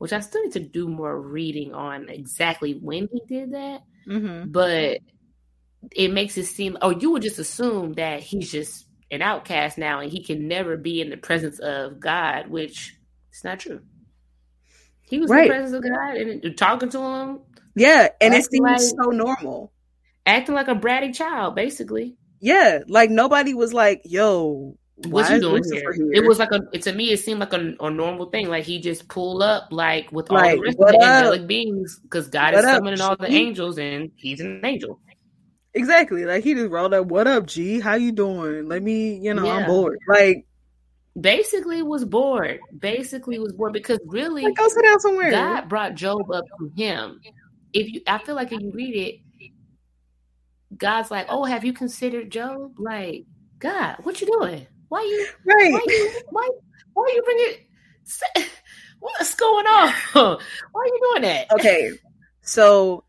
Speaker 2: which I still need to do more reading on exactly when he did that. Mm-hmm. But it makes it seem, or you would just assume that he's just an outcast now and he can never be in the presence of God, which it's not true. He was right. in the presence of God and talking to him.
Speaker 1: Yeah, and it seemed like, so normal.
Speaker 2: Acting like a bratty child, basically.
Speaker 1: Yeah, like nobody was like, yo,
Speaker 2: what you doing here? here? It was like a to me it seemed like a, a normal thing. Like he just pulled up like with all the rest of the up? angelic beings because God what is summoning all the angels and he's an angel.
Speaker 1: Exactly. Like he just rolled up, what up, G? How you doing? Let me, you know, yeah. I'm bored. Like
Speaker 2: basically was bored. Basically was bored because really
Speaker 1: like, go sit down somewhere.
Speaker 2: God brought Job up to him. If you I feel like if you read it, God's like, Oh, have you considered Job? Like, God, what you doing? Why you right? Why you why why you bring it? [laughs] What's going on? [laughs] Why are you doing that? [laughs]
Speaker 1: Okay, so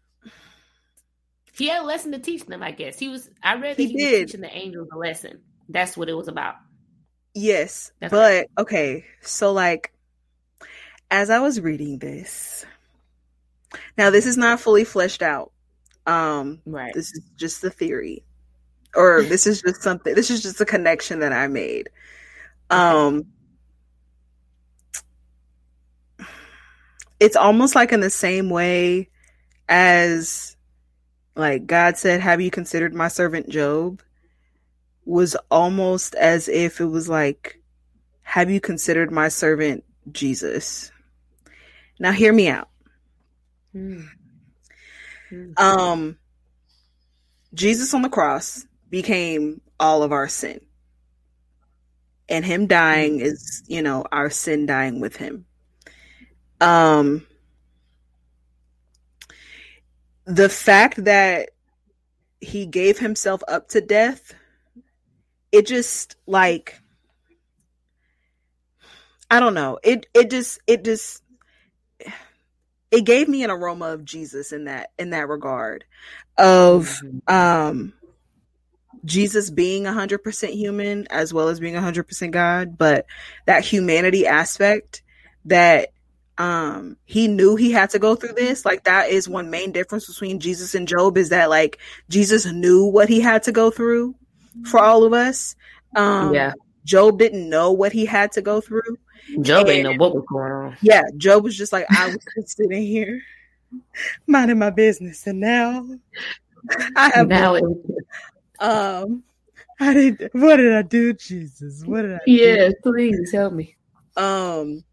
Speaker 2: he had a lesson to teach them. I guess he was. I read that he, he was teaching the angels a lesson. That's what it was about.
Speaker 1: Yes, That's but right. okay. So like, as I was reading this, now this is not fully fleshed out. Um, right. This is just the theory or [laughs] this is just something this is just a connection that I made. Um it's almost like in the same way as like God said, Have you considered my servant Job? Was almost as if it was like, Have you considered my servant Jesus? Now, hear me out. Hmm. Mm-hmm. Um, Jesus on the cross became all of our sin. And him dying mm-hmm. is, you know, our sin dying with him. Um, the fact that he gave himself up to death, it just like I don't know. It it just it just it gave me an aroma of Jesus in that in that regard of mm-hmm. um Jesus being 100% human as well as being 100% God, but that humanity aspect that um he knew he had to go through this like that is one main difference between Jesus and Job is that like Jesus knew what he had to go through for all of us. Um yeah. Job didn't know what he had to go through.
Speaker 2: Job and, ain't know what was going on.
Speaker 1: Yeah Job was just like I was sitting here [laughs] minding my business and now I have now [laughs] it, um I did what did I do Jesus? What did I
Speaker 2: yeah do? please help me.
Speaker 1: Um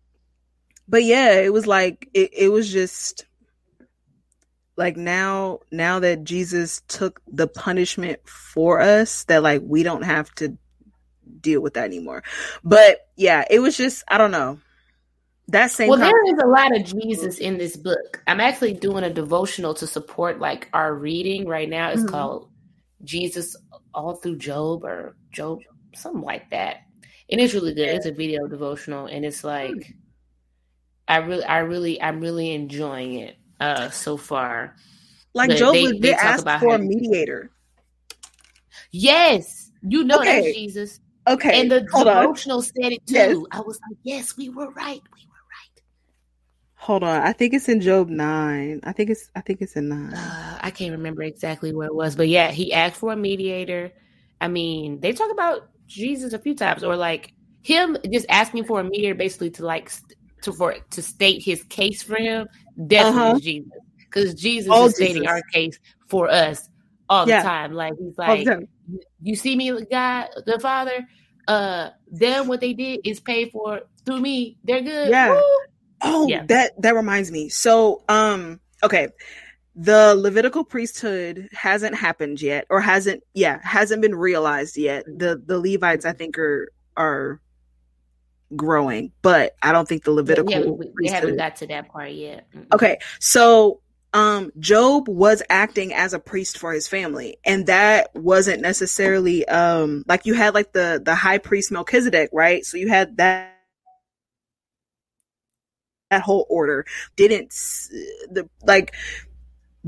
Speaker 1: but yeah, it was like it, it was just like now now that Jesus took the punishment for us that like we don't have to deal with that anymore. But yeah, it was just I don't know. That same
Speaker 2: Well, there is a lot of Jesus in this book. I'm actually doing a devotional to support like our reading right now. It's mm-hmm. called Jesus all through Job or Job something like that. And it's really good. It's a video devotional and it's like mm-hmm I really, I really, I'm really enjoying it uh so far.
Speaker 1: Like Job they, they asked for a mediator.
Speaker 2: Yes, you know okay. that's Jesus.
Speaker 1: Okay,
Speaker 2: and the devotional on. said it too. Yes. I was like, yes, we were right. We were right.
Speaker 1: Hold on, I think it's in Job nine. I think it's, I think it's in nine.
Speaker 2: Uh, I can't remember exactly where it was, but yeah, he asked for a mediator. I mean, they talk about Jesus a few times, or like him just asking for a mediator, basically to like to for to state his case for him, definitely uh-huh. Jesus, because Jesus all is Jesus. stating our case for us all the time. Like he's like, you see me, God, the Father. Uh, them what they did is pay for through me. They're good.
Speaker 1: Yeah. Woo! Oh, yeah. that that reminds me. So, um, okay, the Levitical priesthood hasn't happened yet, or hasn't, yeah, hasn't been realized yet. The the Levites, I think, are are growing, but I don't think the Levitical. Yeah,
Speaker 2: we, we haven't got to that part yet.
Speaker 1: mm Okay, so um, Job was acting as a priest for his family, and that wasn't necessarily um, like you had like the the high priest Melchizedek, right? So you had that that whole order didn't the like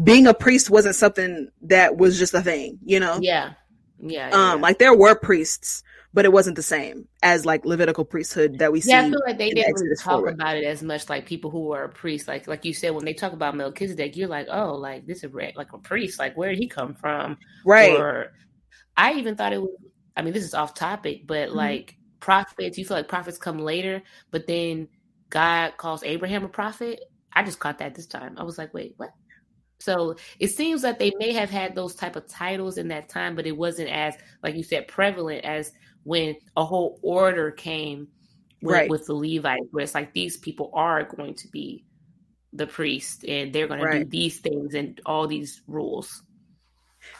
Speaker 1: being a priest wasn't something that was just a thing, you know?
Speaker 2: Yeah. Yeah.
Speaker 1: Um, yeah. like there were priests but it wasn't the same as like Levitical priesthood that we see.
Speaker 2: Yeah, I feel like they didn't really talk forward. about it as much. Like people who were a priest, like like you said, when they talk about Melchizedek, you're like, oh, like this is like a priest. Like where did he come from?
Speaker 1: Right.
Speaker 2: Or I even thought it was. I mean, this is off topic, but mm-hmm. like prophets, you feel like prophets come later, but then God calls Abraham a prophet. I just caught that this time. I was like, wait, what? So it seems that they may have had those type of titles in that time, but it wasn't as, like you said, prevalent as when a whole order came with, right. with the Levites, where it's like these people are going to be the priest and they're going right. to do these things and all these rules.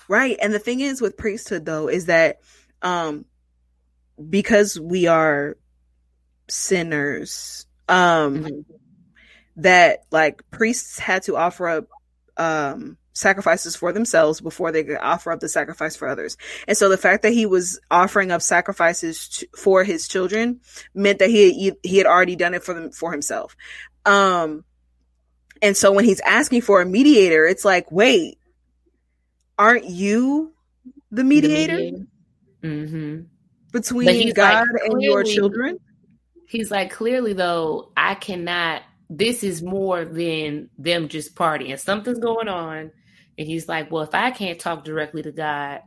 Speaker 1: Right. And the thing is with priesthood though is that um because we are sinners um mm-hmm. that like priests had to offer up um sacrifices for themselves before they could offer up the sacrifice for others. And so the fact that he was offering up sacrifices to, for his children meant that he he had already done it for them for himself. Um and so when he's asking for a mediator, it's like, wait, aren't you the mediator, the mediator.
Speaker 2: Mm-hmm.
Speaker 1: between God like, and your children?
Speaker 2: He's like, clearly though, I cannot this is more than them just partying. Something's going on. And he's like, Well, if I can't talk directly to God,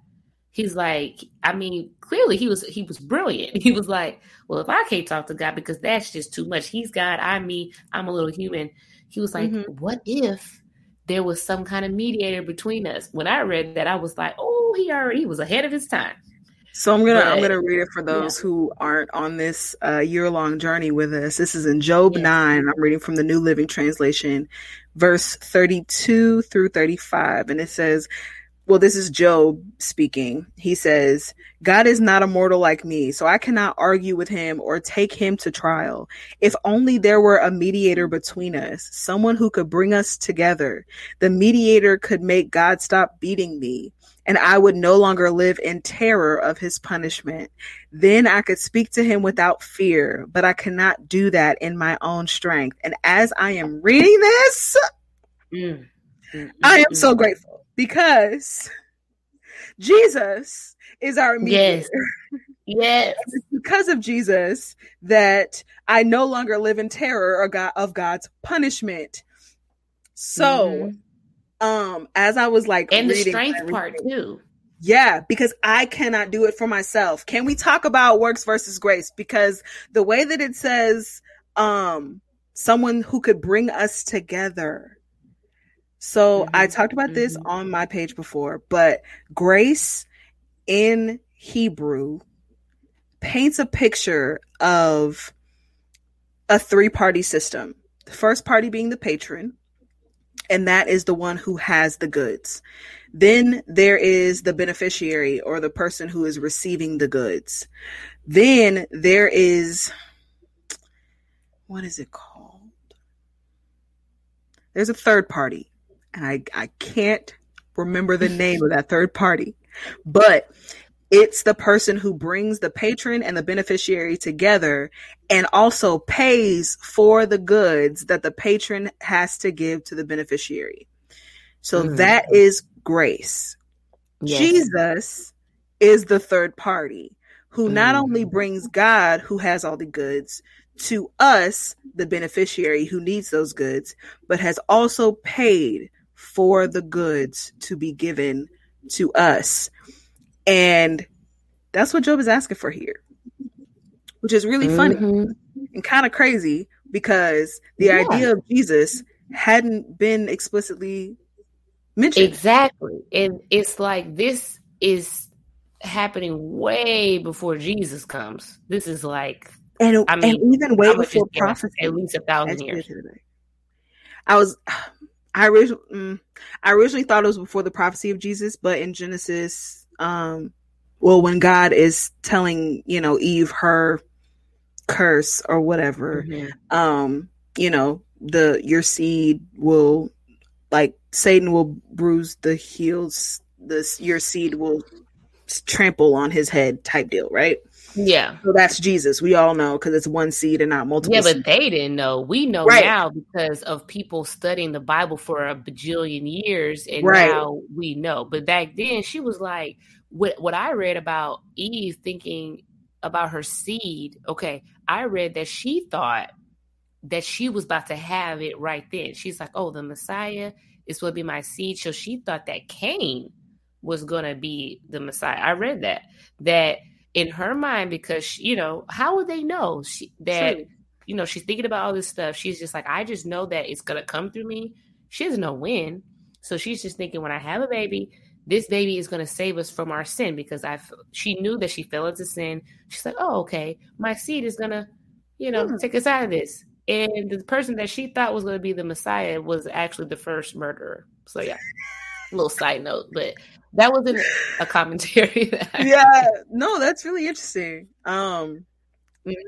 Speaker 2: he's like, I mean, clearly he was he was brilliant. [laughs] He was like, Well, if I can't talk to God because that's just too much. He's God, I'm me, I'm a little human. He was like, mm-hmm. What if there was some kind of mediator between us? When I read that, I was like, Oh, he already he was ahead of his time.
Speaker 1: So I'm gonna but, I'm gonna read it for those yeah. who aren't on this uh, year long journey with us. This is in Job yeah. nine. I'm reading from the New Living Translation, verse 32 through 35, and it says, well, this is Job speaking. He says, God is not a mortal like me, so I cannot argue with him or take him to trial. If only there were a mediator between us, someone who could bring us together. The mediator could make God stop beating me, and I would no longer live in terror of his punishment. Then I could speak to him without fear, but I cannot do that in my own strength. And as I am reading this, mm. I am so grateful because Jesus is our mediator.
Speaker 2: Yes. Yes.
Speaker 1: because of Jesus that I no longer live in terror of God's punishment. So, mm-hmm. Um, as I was like,
Speaker 2: and the strength part too.
Speaker 1: Yeah, because I cannot do it for myself. Can we talk about works versus grace? Because the way that it says, um, someone who could bring us together so mm-hmm. I talked about this mm-hmm. on my page before, but grace in Hebrew paints a picture of a three party system. The first party being the patron, and that is the one who has the goods. Then there is the beneficiary or the person who is receiving the goods. Then there is, what is it called? There's a third party and I, I can't remember the name of that third party, but it's the person who brings the patron and the beneficiary together and also pays for the goods that the patron has to give to the beneficiary. So mm-hmm. that is grace. Yes. Jesus is the third party who mm-hmm. not only brings God, who has all the goods, to us, the beneficiary who needs those goods, but has also paid for the goods to be given to us. And that's what Job is asking for here, which is really funny mm-hmm. and kind of crazy because the yeah. idea of Jesus hadn't been explicitly mentioned.
Speaker 2: Exactly. And it's like this is happening way before Jesus comes. This is like
Speaker 1: and I mean and even way before prophecy,
Speaker 2: at least a thousand years.
Speaker 1: I was [sighs] I originally, mm, I originally thought it was before the prophecy of Jesus, but in Genesis, um, well, when God is telling, you know, Eve her curse or whatever, mm-hmm. um, you know, the your seed will, like Satan will bruise the heels, this your seed will trample on his head, type deal, right?
Speaker 2: Yeah.
Speaker 1: So that's Jesus. We all know because it's one seed and not multiple.
Speaker 2: Yeah, but they didn't know. We know right. now because of people studying the Bible for a bajillion years, and right. now we know. But back then, she was like, what what I read about Eve thinking about her seed. Okay, I read that she thought that she was about to have it right then. She's like, oh, the Messiah is going to be my seed. So she thought that Cain was going to be the Messiah. I read that that in her mind because she, you know how would they know she, that True. you know she's thinking about all this stuff. She's just like i just know that it's gonna come through me. She doesn't know when. So she's just thinking when i have a baby this baby is to save us from our sin because i she knew that she fell into sin. She's like oh okay my seed is to you know hmm. take us out of this. And the person that she thought was to be the messiah was actually the first murderer. So yeah little side note but that wasn't a commentary. [laughs]
Speaker 1: yeah, no, that's really interesting. Um,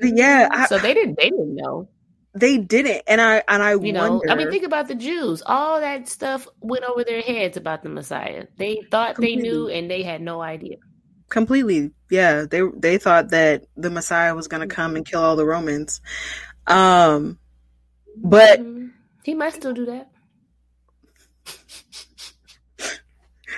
Speaker 1: yeah,
Speaker 2: I, so they didn't. They didn't know.
Speaker 1: They didn't, and I and I
Speaker 2: you know. I mean, think about the Jews. All that stuff went over their heads about the Messiah. They thought Completely. they knew, and they had no idea.
Speaker 1: Completely, yeah. They they thought that the Messiah was going to come and kill all the Romans. Um, but mm-hmm.
Speaker 2: he might still do that.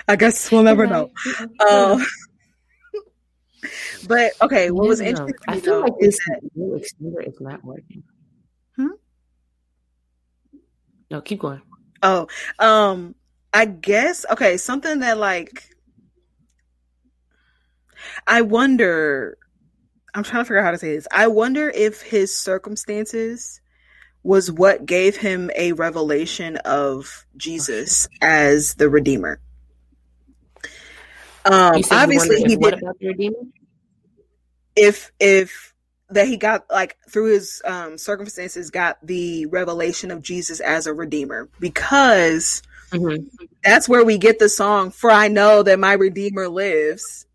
Speaker 1: I guess we'll never know. [laughs] Um, [laughs] but okay, what was interesting? I feel like this
Speaker 2: new extender is not working. Hmm. No, keep going.
Speaker 1: Oh, um, I guess okay. Something that like, I wonder. I'm trying to figure out how to say this. I wonder if his circumstances was what gave him a revelation of Jesus as the Redeemer. Um, obviously, he did. About the Redeemer? if if that he got like through his um circumstances got the revelation of Jesus as a redeemer because mm-hmm. that's where we get the song for I know that my redeemer lives.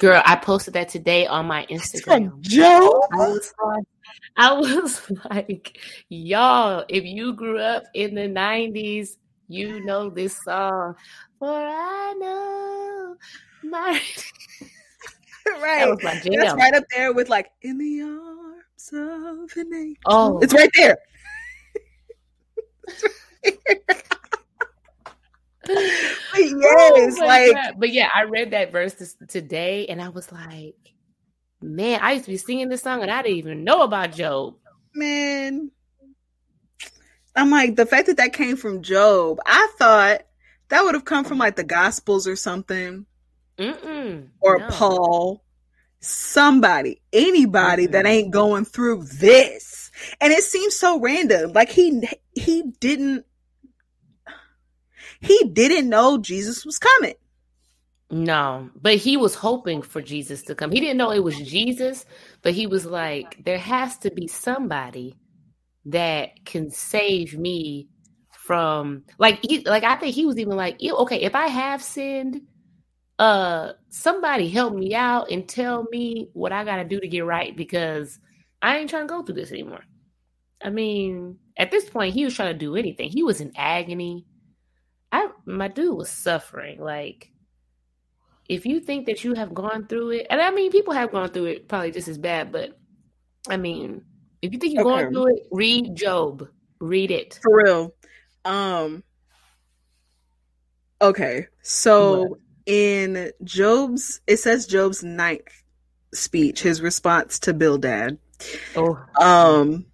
Speaker 2: Girl, I posted that today on my Instagram.
Speaker 1: Joe.
Speaker 2: I was, like, I was [laughs] like, y'all, if you grew up in the 90s, you know this song. For I know my [laughs]
Speaker 1: right. That was my jam. That's right up there with like in the arms of an angel.
Speaker 2: Oh,
Speaker 1: it's right there. [laughs] [laughs] Oh yes, oh like,
Speaker 2: God. but yeah, I read that verse this, today, and I was like, man, I used to be singing this song, and I didn't even know about Job.
Speaker 1: Man, I'm like the fact that that came from Job. I thought that would have come from like the Gospels or something.
Speaker 2: Mm-mm,
Speaker 1: or no. Paul, somebody, anybody mm-hmm. that ain't going through this. And it seems so random. Like he he didn't he didn't know Jesus was coming.
Speaker 2: No, but he was hoping for Jesus to come. He didn't know it was Jesus, but he was like, there has to be somebody that can save me from like he, like I think he was even like, okay, if I have sinned, uh somebody help me out and tell me what I gotta do to get right because I ain't trying to go through this anymore. I mean, at this point, he was trying to do anything. He was in agony. I my dude was suffering. Like, if you think that you have gone through it, and I mean, people have gone through it probably just as bad, but I mean, if you think you're okay. going through it, read Job. Read it
Speaker 1: for real. Um. Okay, so what? in Job's, it says Job's ninth speech, his response to Bildad.
Speaker 2: Oh,
Speaker 1: um,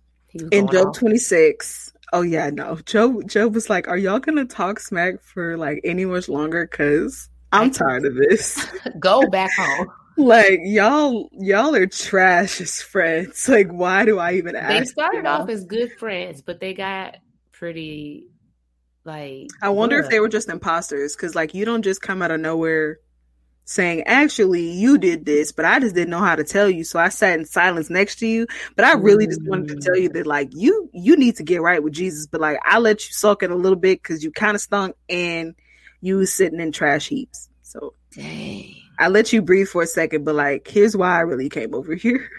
Speaker 1: in Job off. 26. Oh yeah, no. Job Job was like, "Are y'all gonna talk smack for like any much longer? Cause I'm tired of this. [laughs]
Speaker 2: Go back home."
Speaker 1: Like y'all y'all are trash as friends [laughs] like why do i even ask
Speaker 2: they started y'all? off as good friends but they got pretty like,
Speaker 1: I wonder what? if they were just imposters because, like, you don't just come out of nowhere saying, "Actually, you did this," but I just didn't know how to tell you, so I sat in silence next to you. But I really mm. just wanted to tell you that, like, you you need to get right with Jesus. But like, I let you suck it a little bit because you kind of stunk and you was sitting in trash heaps. So,
Speaker 2: dang.
Speaker 1: I let you breathe for a second, but like, here's why I really came over here.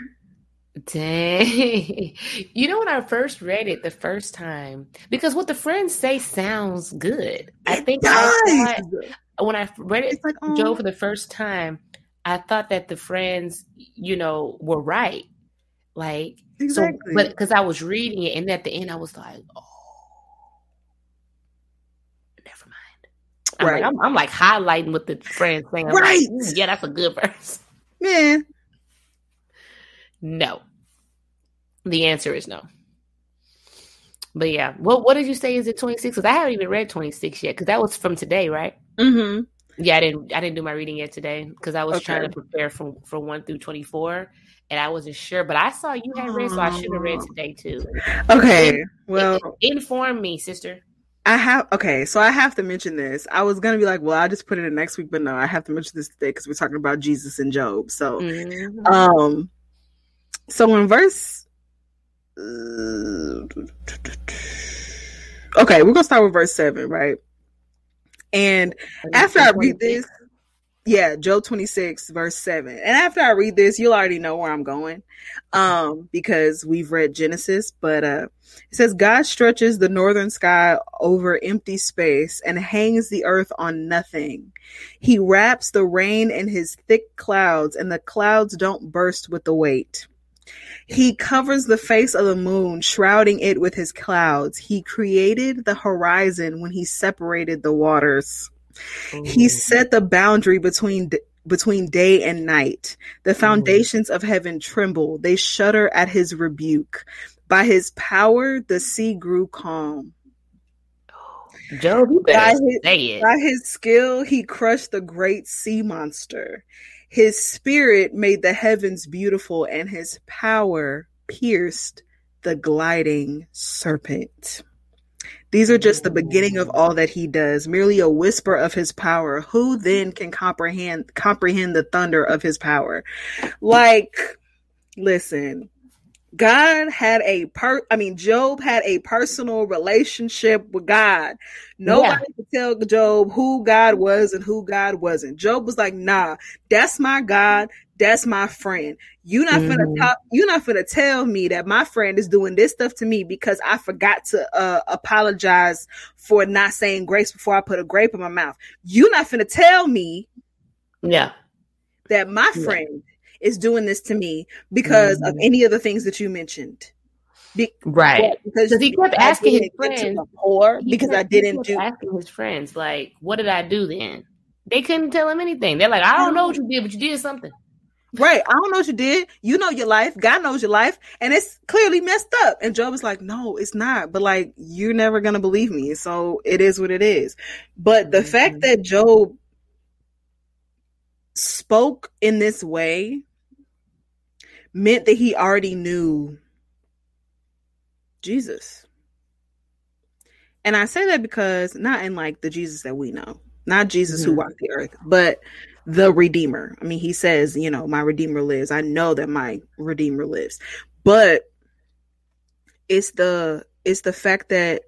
Speaker 2: Dang. You know when I first read it the first time, because what the friends say sounds good. I think I thought, when I read it like, oh. Joe um for the first time, I thought that the friends, you know, were right. Like exactly. so but because I was reading it and at the end I was like, oh never mind. I'm, right. like, I'm, I'm like highlighting what the friends saying. Right. Like, yeah, that's a good [laughs] verse.
Speaker 1: Man,
Speaker 2: no. The answer is no. But yeah, what what did you say? Is it twenty six? Because I haven't even read twenty six yet. Because that was from today, right?
Speaker 1: Mm-hmm.
Speaker 2: Yeah, I didn't I didn't do my reading yet today because I was okay. trying to prepare for for one through twenty four, and I wasn't sure. But I saw you had read, so I should have read today too.
Speaker 1: Okay, well,
Speaker 2: inform me, sister.
Speaker 1: I have okay, so I have to mention this. I was gonna be like, well, I'll just put it in next week, but no, I have to mention this today because we're talking about Jesus and Job. So, mm-hmm. um, so in verse. Uh, okay, we're gonna start with verse seven, right? And after I read this, yeah, Job 26, verse 7. And after I read this, you'll already know where I'm going. Um, because we've read Genesis, but uh it says God stretches the northern sky over empty space and hangs the earth on nothing. He wraps the rain in his thick clouds, and the clouds don't burst with the weight. He covers the face of the moon, shrouding it with his clouds. He created the horizon when he separated the waters. Ooh. He set the boundary between between day and night. The foundations Ooh. of heaven tremble. They shudder at his rebuke. By his power, the sea grew calm. [gasps]
Speaker 2: Job, by his,
Speaker 1: by his skill, he crushed the great sea monster. His spirit made the heavens beautiful, and his power pierced the gliding serpent. These are just the beginning of all that he does, merely a whisper of his power. Who then can comprehend comprehend the thunder of his power? Like, listen, God had a per I mean Job had a personal relationship with God. Nobody yeah. could tell Job who God was and who God wasn't. Job was like, nah, that's my God, that's my friend. You not mm-hmm. gonna talk you not gonna tell me that my friend is doing this stuff to me because I forgot to uh, apologize for not saying grace before I put a grape in my mouth. You're not gonna tell me
Speaker 2: Yeah.
Speaker 1: That my friend is doing this to me because mm-hmm. of any of the things that you mentioned.
Speaker 2: Be- right. Because he kept asking his friends,
Speaker 1: poor because kept, I didn't do
Speaker 2: asking his friends like, "What did I do then?" They couldn't tell him anything. They're like, "I don't know what you did, but you did something."
Speaker 1: Right. I don't know what you did. You know your life. God knows your life, and it's clearly messed up. And Job was like, "No, it's not." But like, you're never gonna believe me, so it is what it is. But the mm-hmm. fact that Job spoke in this way meant that he already knew Jesus. And I say that because not in like the Jesus that we know, not Jesus mm-hmm. who walked the earth, but the Redeemer. I mean, he says, you know, my Redeemer lives. I know that my Redeemer lives. But it's the it's the fact that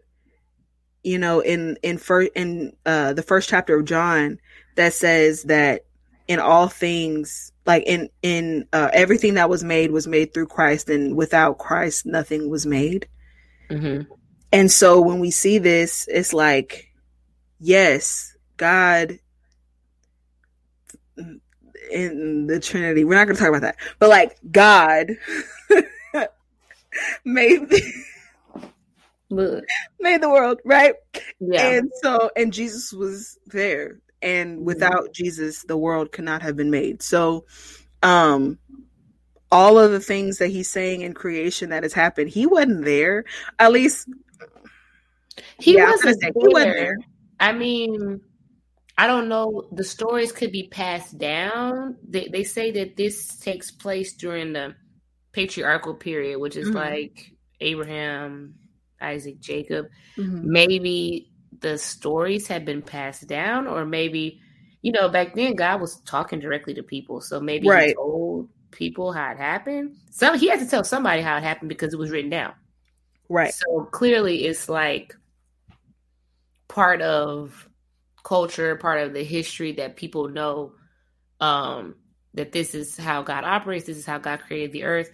Speaker 1: you know in in first in uh the first chapter of John that says that in all things like in in uh, everything that was made was made through Christ, and without Christ, nothing was made. Mm-hmm. And so when we see this, it's like, yes, God in the Trinity. We're not going to talk about that, but like God [laughs] made made the world, right? Yeah. And so, and Jesus was there and mm-hmm. without Jesus, the world could not have been made. So, um, all of the things that he's saying in creation that has happened, he wasn't there. At least
Speaker 2: he, yeah, wasn't, say, he wasn't there. I mean, I don't know. The stories could be passed down. They, they say that this takes place during the patriarchal period, which is mm-hmm. like Abraham, Isaac, Jacob. Mm-hmm. Maybe the stories have been passed down, or maybe, you know, back then God was talking directly to people, so maybe right. he told people how it happened. Some he had to tell somebody how it happened because it was written down.
Speaker 1: Right.
Speaker 2: So clearly, it's like part of culture, part of the history that people know um, that this is how God operates. This is how God created the earth.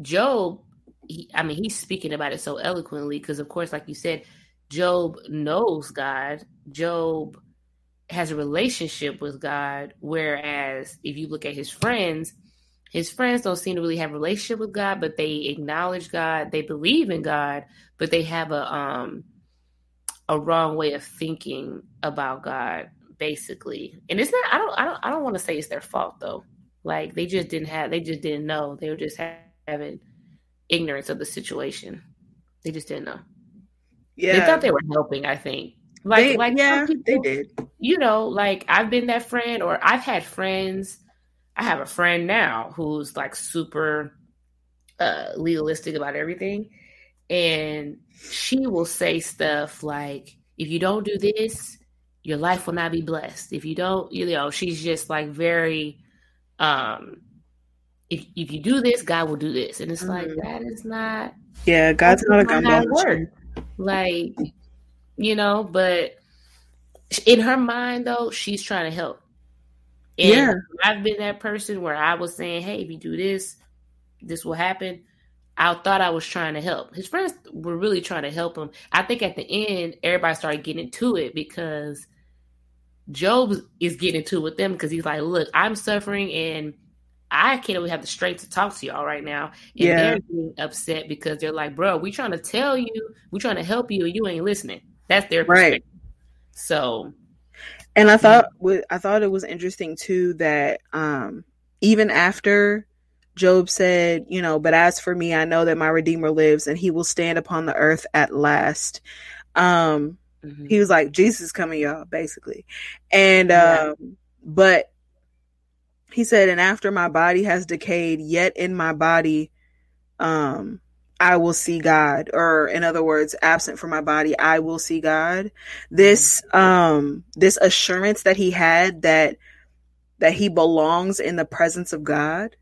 Speaker 2: Job, he, I mean, he's speaking about it so eloquently because, of course, like you said, Job knows God. Job has a relationship with God. Whereas if you look at his friends, his friends don't seem to really have a relationship with God, but they acknowledge God, they believe in God, but they have a um a wrong way of thinking about God, basically. And it's not I don't I don't I don't want to say it's their fault though. Like they just didn't have they just didn't know. They were just having ignorance of the situation. They just didn't know. Yeah. They thought they were helping, I think. Like,
Speaker 1: they,
Speaker 2: like
Speaker 1: yeah, people, they did.
Speaker 2: You know, like I've been that friend, or I've had friends. I have a friend now who's like super uh legalistic about everything. And she will say stuff like, if you don't do this, your life will not be blessed. If you don't, you know, she's just like very um if if you do this, God will do this. And it's mm-hmm. like that is not
Speaker 1: Yeah, God's not a gumball.
Speaker 2: Like, you know, but in her mind though, she's trying to help. And yeah. I've been that person where I was saying, Hey, if you do this, this will happen. I thought I was trying to help. His friends were really trying to help him. I think at the end, everybody started getting into it because Job is getting into it with them because he's like, Look, I'm suffering and I can't even have the strength to talk to y'all right now. And yeah. they're getting upset because they're like, bro, we trying to tell you, we trying to help you, and you ain't listening. That's their right. So
Speaker 1: and I thought I thought it was interesting too that um even after Job said, you know, but as for me, I know that my Redeemer lives and he will stand upon the earth at last. Um, mm-hmm. he was like, Jesus coming, y'all, basically. And, yeah. um, but he said, and after my body has decayed, yet in my body, um, I will see God, or in other words, absent from my body, I will see God. This um this assurance that he had that that he belongs in the presence of God,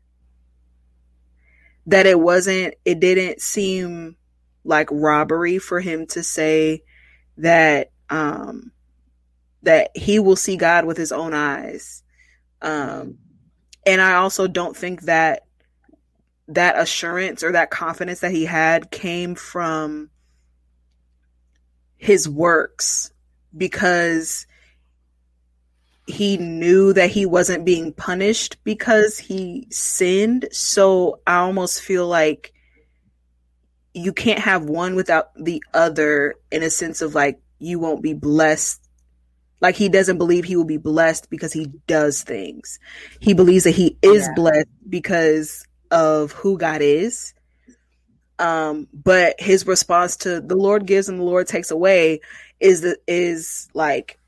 Speaker 1: that it wasn't it didn't seem like robbery for him to say that um that he will see God with his own eyes. Um and I also don't think that that assurance or that confidence that he had came from his works because he knew that he wasn't being punished because he sinned. So I almost feel like you can't have one without the other in a sense of like you won't be blessed. Like he doesn't believe he will be blessed because he does things. He believes that he is yeah. blessed because of who God is. Um, but his response to the Lord gives and the Lord takes away is the, is like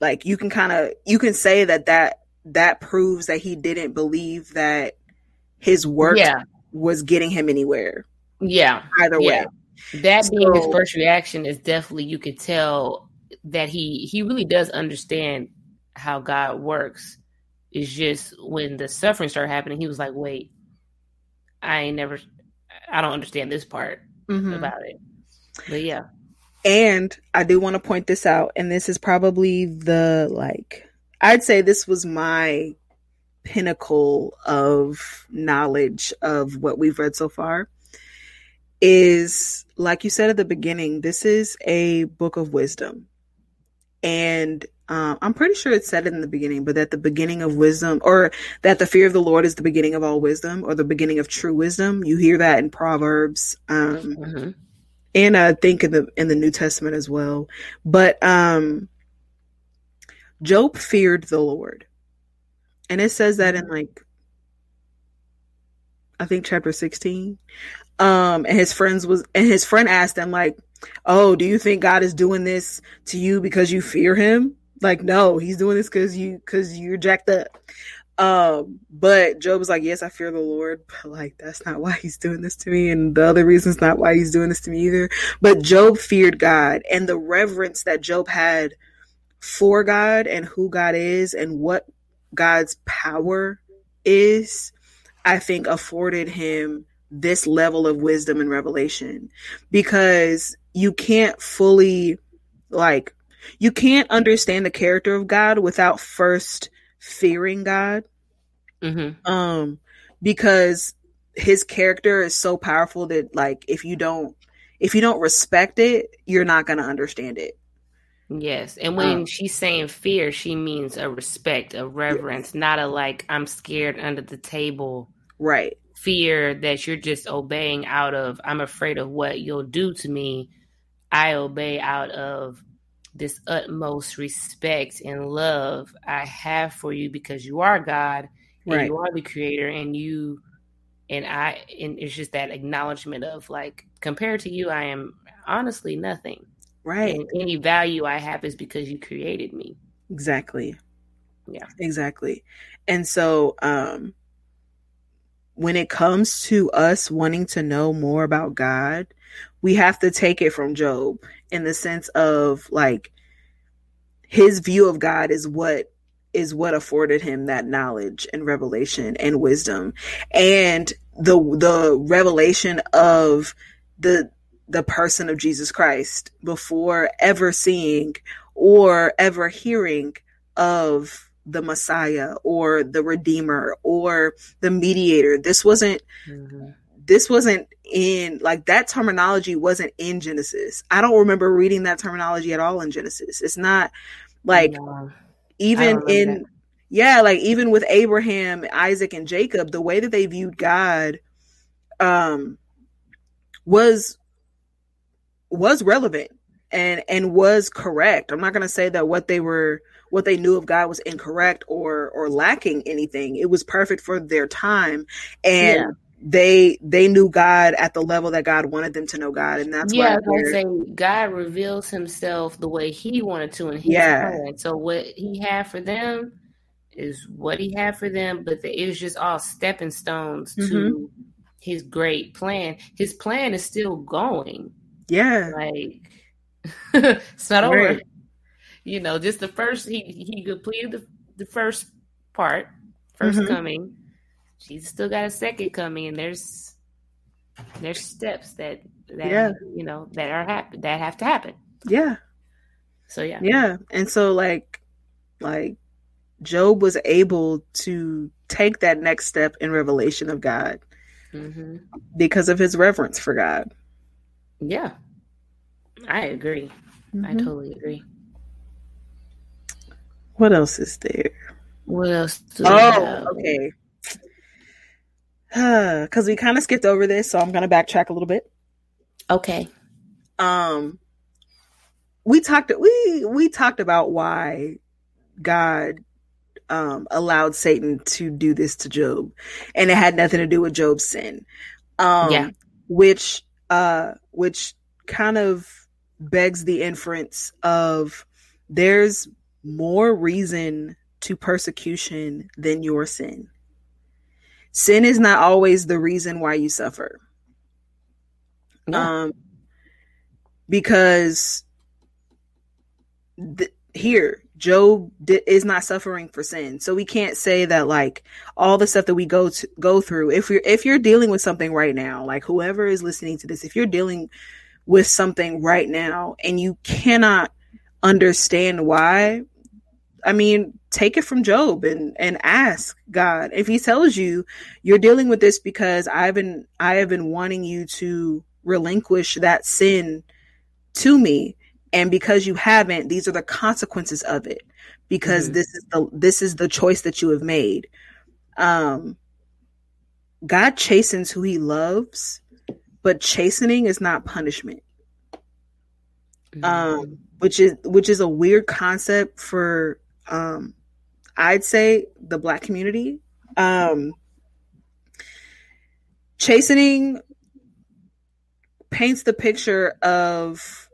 Speaker 1: like you can kind of you can say that that that proves that he didn't believe that his work yeah. was getting him anywhere.
Speaker 2: Yeah.
Speaker 1: Either yeah.
Speaker 2: way. That so, being his first reaction is definitely you could tell that he he really does understand how God works. It's just when the suffering started happening, he was like, "Wait, I ain't never, I don't understand this part mm-hmm. about it." But yeah,
Speaker 1: and I do want to point this out, and this is probably the like, I'd say this was my pinnacle of knowledge of what we've read so far. Is like you said at the beginning, this is a book of wisdom. And um, I'm pretty sure it said it in the beginning, but that the beginning of wisdom, or that the fear of the Lord is the beginning of all wisdom, or the beginning of true wisdom. You hear that in Proverbs, um, mm-hmm. And I think in the in the New Testament as well. But um, Job feared the Lord, and it says that in like I think chapter 16. Um, and his friends was, and his friend asked him like, "Oh, do you think God is doing this to you because you fear Him?" Like, no, he's doing this because you because you're jacked up. Um, but Job was like, Yes, I fear the Lord, [laughs] but like that's not why he's doing this to me, and the other reason's not why he's doing this to me either. But Job feared God and the reverence that Job had for God and who God is and what God's power is, I think afforded him this level of wisdom and revelation because you can't fully like you can't understand the character of God without first fearing God. Mm-hmm. Um, because his character is so powerful that like if you don't if you don't respect it, you're not gonna understand it.
Speaker 2: Yes. And when um, she's saying fear, she means a respect, a reverence, yes. not a like I'm scared under the table.
Speaker 1: Right.
Speaker 2: Fear that you're just obeying out of I'm afraid of what you'll do to me. I obey out of this utmost respect and love I have for you because you are God and right. you are the creator and you and I and it's just that acknowledgement of like compared to you I am honestly nothing.
Speaker 1: Right.
Speaker 2: And any value I have is because you created me.
Speaker 1: Exactly.
Speaker 2: Yeah.
Speaker 1: Exactly. And so um when it comes to us wanting to know more about God, we have to take it from Job in the sense of like his view of God is what is what afforded him that knowledge and revelation and wisdom and the the revelation of the the person of Jesus Christ before ever seeing or ever hearing of the Messiah or the Redeemer or the mediator. This wasn't mm-hmm this wasn't in like that terminology wasn't in Genesis. I don't remember reading that terminology at all in Genesis. It's not like no, even in that. yeah, like even with Abraham, Isaac and Jacob, the way that they viewed God um was was relevant and and was correct. I'm not going to say that what they were what they knew of God was incorrect or or lacking anything. It was perfect for their time and yeah they they knew God at the level that God wanted them to know God, and that's
Speaker 2: yeah. I say God reveals Himself the way He wanted to, and yeah. Plan. So what He had for them is what He had for them, but the, it was just all stepping stones mm-hmm. to his great plan. His plan is still going.
Speaker 1: Yeah.
Speaker 2: Like [laughs] it's not right. over. You know, just the first he he completed the, the first part, 1st mm-hmm. coming. She's still got a second coming, and there's there's steps that that yeah. you know that are happen that have to happen.
Speaker 1: Yeah.
Speaker 2: So yeah.
Speaker 1: Yeah, and so like like Job was able to take that next step in revelation of God mm-hmm. because of his reverence for God.
Speaker 2: Yeah, I agree. Mm-hmm. I totally agree.
Speaker 1: What else is there?
Speaker 2: What else?
Speaker 1: oh, okay. Because we kind of skipped over this, so I'm going to backtrack a little bit.
Speaker 2: Okay.
Speaker 1: Um, we talked we we talked about why God um, allowed Satan to do this to Job, and it had nothing to do with Job's sin. Um, yeah, which uh, which kind of begs the inference of there's more reason to persecution than your sin. Sin is not always the reason why you suffer. Yeah. Um, because th- here Job di- is not suffering for sin. So we can't say that like all the stuff that we go to go through if you're if you're dealing with something right now, like whoever is listening to this, if you're dealing with something right now and you cannot understand why, I mean, take it from Job and and ask God. If he tells you you're dealing with this because I've been I have been wanting you to relinquish that sin to me and because you haven't these are the consequences of it because mm-hmm. this is the this is the choice that you have made um god chastens who he loves but chastening is not punishment mm-hmm. um which is which is a weird concept for um i'd say the black community um chastening paints the picture of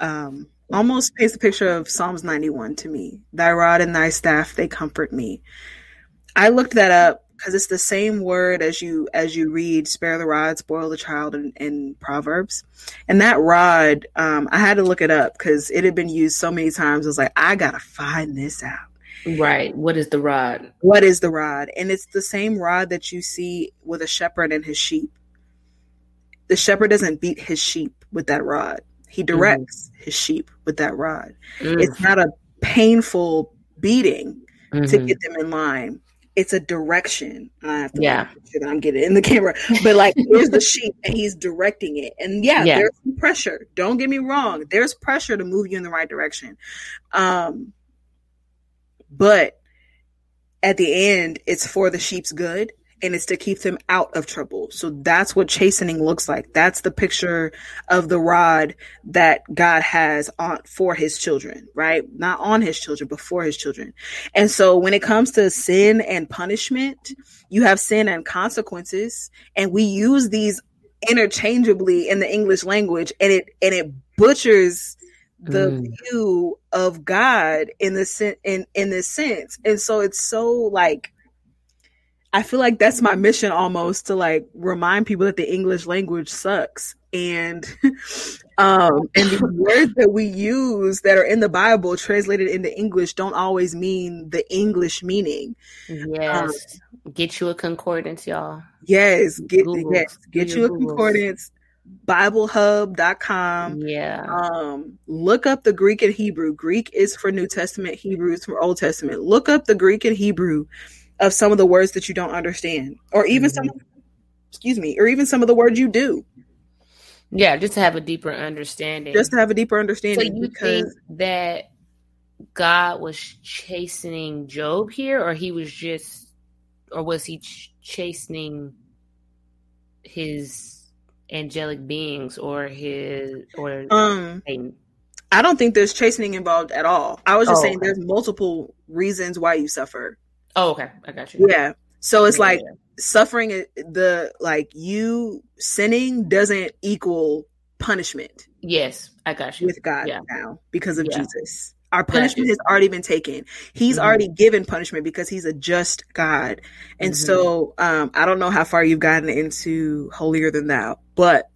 Speaker 1: um, almost paints the picture of Psalms 91 to me. Thy rod and thy staff, they comfort me. I looked that up because it's the same word as you as you read spare the rod spoil the child in, in proverbs and that rod um, i had to look it up because it had been used so many times i was like i gotta find this out
Speaker 2: right what is the rod
Speaker 1: what is the rod and it's the same rod that you see with a shepherd and his sheep the shepherd doesn't beat his sheep with that rod he mm-hmm. directs mm-hmm. his sheep with that rod. Mm-hmm. It's not a painful beating mm-hmm. to get them in line. It's a direction. I have to
Speaker 2: yeah.
Speaker 1: sure that I'm getting in the camera. But like here's the sheep and he's directing it. And yeah, yeah, there's pressure. Don't get me wrong. There's pressure to move you in the right direction. Um but at the end, it's for the sheep's good and it's to keep them out of trouble. So that's what chastening looks like. That's the picture of the rod that God has on for his children, right? Not on his children, but for his children. And so when it comes to sin and punishment, you have sin and consequences, and we use these interchangeably in the English language and it and it butchers the mm. view of God in the in in this sense. And so it's so like I feel like that's my mission almost to like remind people that the English language sucks. And [laughs] um and the [laughs] words that we use that are in the Bible translated into English don't always mean the English meaning.
Speaker 2: Yes. Um, get you a concordance, y'all.
Speaker 1: Yes, get Google. yes, get you a Google. concordance. BibleHub.com.
Speaker 2: Yeah.
Speaker 1: Um, look up the Greek and Hebrew. Greek is for New Testament, Hebrew is for Old Testament. Look up the Greek and Hebrew of some of the words that you don't understand, or even mm-hmm. some, excuse me, or even some of the words you do.
Speaker 2: Yeah, just to have a deeper understanding.
Speaker 1: Just to have a deeper understanding.
Speaker 2: So you because... think that God was chastening Job here, or he was just, or was he ch- chastening his angelic beings, or his, or
Speaker 1: um. I don't think there's chastening involved at all. I was just oh, saying okay. there's multiple reasons why you suffer.
Speaker 2: Oh, okay. I got you.
Speaker 1: Yeah. So it's yeah, like yeah. suffering the like you sinning doesn't equal punishment.
Speaker 2: Yes, I got you.
Speaker 1: With God yeah. now because of Jesus. Our punishment has already been taken. He's mm-hmm. already given punishment because he's a just God. And mm-hmm. so um, I don't know how far you've gotten into holier than thou, but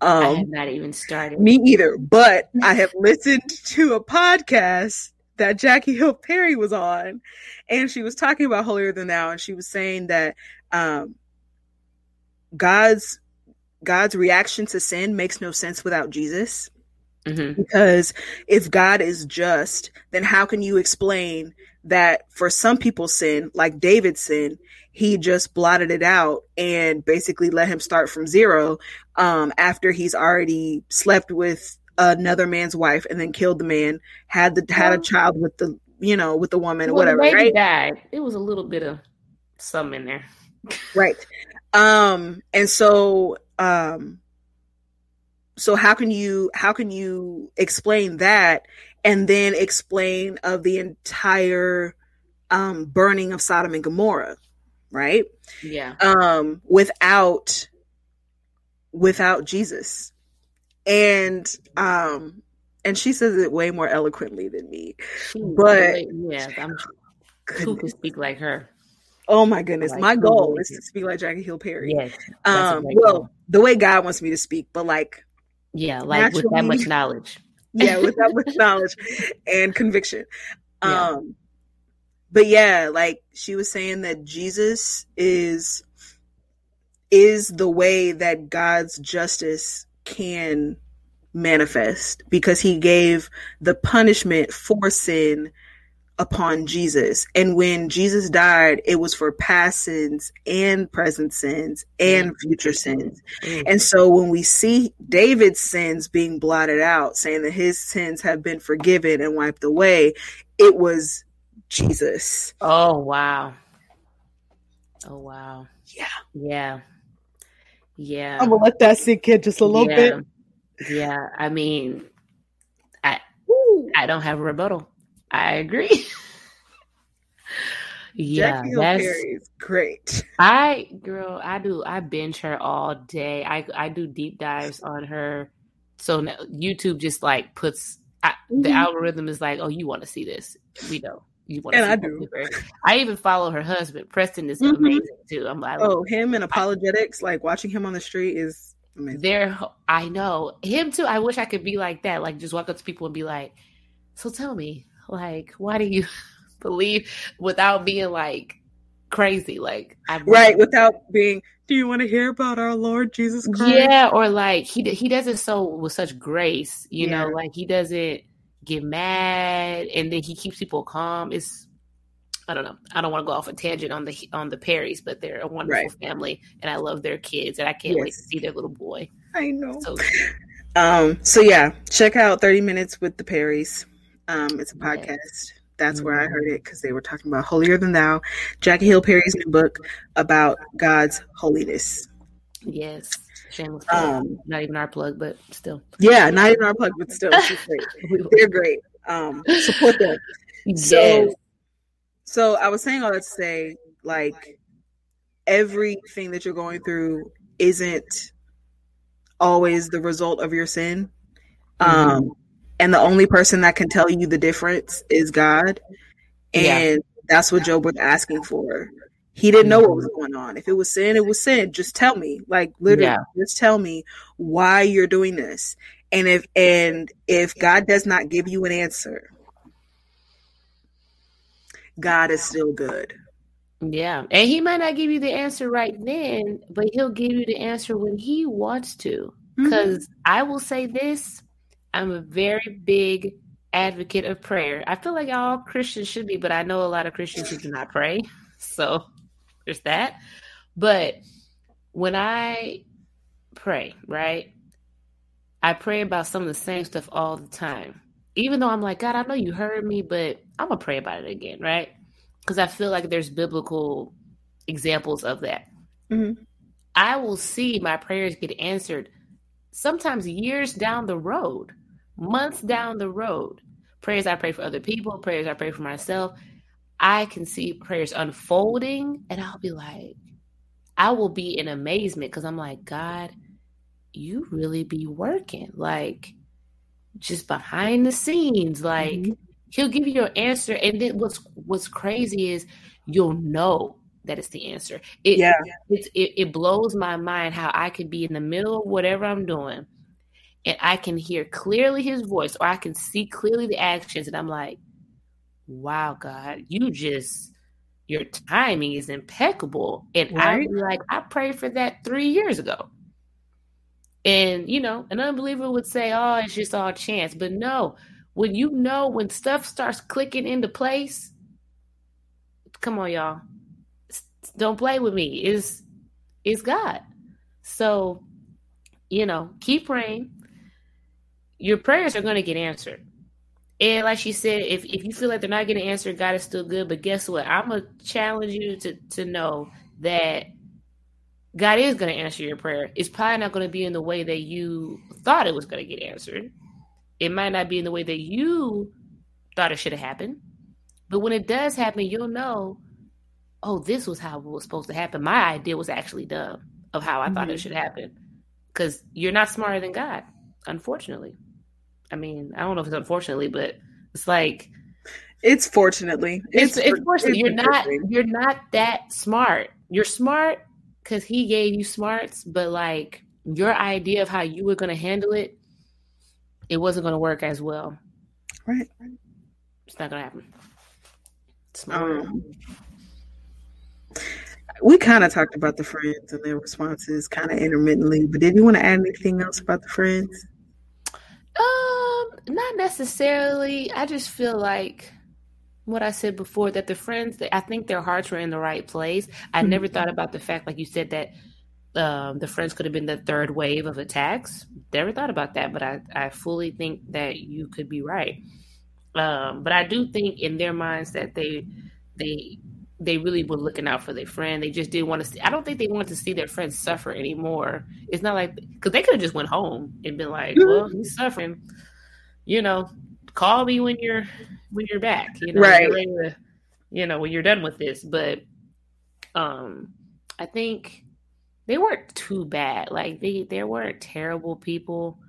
Speaker 2: um, I have not even started.
Speaker 1: Me either. But [laughs] I have listened to a podcast that Jackie Hill Perry was on, and she was talking about holier than thou, and she was saying that um, God's God's reaction to sin makes no sense without Jesus. Mm-hmm. Because if God is just, then how can you explain that for some people's sin, like David's sin, he just blotted it out and basically let him start from zero um, after he's already slept with another man's wife and then killed the man, had the had a child with the you know with the woman, well, whatever. The baby right?
Speaker 2: died. It was a little bit of some in there,
Speaker 1: right? Um, and so um, so how can you how can you explain that and then explain of the entire um, burning of Sodom and Gomorrah, right?
Speaker 2: Yeah.
Speaker 1: Um, without without Jesus, and um, and she says it way more eloquently than me. But
Speaker 2: yeah, I'm who can speak like her.
Speaker 1: Oh my goodness. Like, my goal is to speak like Jackie Hill Perry. Yes. Um, well, the way God wants me to speak, but like
Speaker 2: yeah, like with that much knowledge. [laughs]
Speaker 1: yeah, with that much knowledge and conviction. Yeah. Um but yeah, like she was saying that Jesus is is the way that God's justice can manifest because he gave the punishment for sin upon Jesus. And when Jesus died, it was for past sins and present sins and future sins. Mm. And so when we see David's sins being blotted out, saying that his sins have been forgiven and wiped away, it was Jesus.
Speaker 2: Oh, wow. Oh, wow.
Speaker 1: Yeah.
Speaker 2: Yeah. Yeah.
Speaker 1: I'm going to let that sink in just a little
Speaker 2: yeah.
Speaker 1: bit.
Speaker 2: Yeah. I mean, I, Ooh. I don't have a rebuttal. I agree. [laughs]
Speaker 1: yeah, Jackie that's is great. [laughs]
Speaker 2: I girl, I do. I binge her all day. I I do deep dives on her. So now YouTube just like puts I, mm-hmm. the algorithm is like, oh, you want to see this? We know you want.
Speaker 1: And I do.
Speaker 2: Her. I even follow her husband. Preston is mm-hmm. amazing too. I'm like,
Speaker 1: oh, him and apologetics. I, like watching him on the street is amazing.
Speaker 2: There, I know him too. I wish I could be like that. Like just walk up to people and be like, so tell me, like, why do you [laughs] believe without being like crazy? Like,
Speaker 1: I right without being. Do you want to hear about our Lord Jesus Christ?
Speaker 2: Yeah, or like he he does it so with such grace, you yeah. know, like he doesn't get mad and then he keeps people calm. It's I don't know. I don't want to go off a tangent on the on the Perrys, but they're a wonderful right. family, and I love their kids, and I can't yes. wait to see their little boy.
Speaker 1: I know. So, um. So yeah, check out Thirty Minutes with the Perrys. Um, it's a podcast. That's where I heard it because they were talking about holier than thou. Jackie Hill Perry's new book about God's holiness.
Speaker 2: Yes. Shameless um, not even our plug, but still.
Speaker 1: Yeah, not even our plug, but still. [laughs] Great. [laughs] They're great. Um, support them. Yes. So, so I was saying all that to say, like, everything that you're going through isn't always the result of your sin. Mm-hmm. Um, and the only person that can tell you the difference is God. And yeah. that's what Job was asking for. He didn't know what was going on. If it was sin, it was sin. Just tell me. Like literally, yeah. just tell me why you're doing this. And if and if God does not give you an answer, God is still good.
Speaker 2: Yeah. And he might not give you the answer right then, but he'll give you the answer when he wants to. Because mm-hmm. I will say this I'm a very big advocate of prayer. I feel like all Christians should be, but I know a lot of Christians who do not pray. [laughs] So there's that. But when I pray, right, I pray about some of the same stuff all the time. Even though I'm like, God, I know you heard me, but I'm going to pray about it again, right? Because I feel like there's biblical examples of that. Mm-hmm. I will see my prayers get answered sometimes years down the road months down the road, prayers I pray for other people, prayers I pray for myself, I can see prayers unfolding and I'll be like, I will be in amazement because I'm like, God, you really be working like just behind the scenes. Like, mm-hmm. He'll give you your answer, and then what's what's crazy is you'll know that it's the answer. It, yeah, it, it, it blows my mind how I could be in the middle of whatever I'm doing, and I can hear clearly His voice, or I can see clearly the actions, and I'm like, "Wow, God, you just." Your timing is impeccable. And right? I'm like, I prayed for that three years ago. And, you know, an unbeliever would say, oh, it's just all chance. But no, when you know, when stuff starts clicking into place, come on, y'all. Don't play with me. Is is God. So, you know, keep praying. Your prayers are going to get answered. And like she said, if, if you feel like they're not getting answered, God is still good. But guess what? I'm going to challenge you to, to know that God is going to answer your prayer. It's probably not going to be in the way that you thought it was going to get answered. It might not be in the way that you thought it should have happened. But when it does happen, you'll know, oh, this was how it was supposed to happen. My idea was actually dumb of how I mm-hmm. thought it mm-hmm. should happen. Because you're not smarter than God, unfortunately. I mean, I don't know if it's unfortunately, but it's like
Speaker 1: it's fortunately.
Speaker 2: It's it's, it's fortunately. You're not you're not that smart. You're smart because he gave you smarts, but like your idea of how you were going to handle it, it wasn't going to work as well.
Speaker 1: Right.
Speaker 2: It's not going to happen.
Speaker 1: Um, we kind of talked about the friends and their responses kind of intermittently, but did you want to add anything else about the friends?
Speaker 2: Um, not necessarily. I just feel like what I said before that the friends, I think their hearts were in the right place. I mm-hmm. never thought about the fact, like you said, that um, the friends could have been the third wave of attacks. Never thought about that, but I, I fully think that you could be right. Um, but I do think in their minds that they they they really were looking out for their friend. They just didn't want to see. I don't think they wanted to see their friend suffer anymore. It's not like because they could have just went home and been like. "Well, he's suffering," you know call me when you're when you're back. You know,
Speaker 1: right?
Speaker 2: To, you know, when you're done with this. But um, I think they weren't too bad. Like they they weren't terrible people.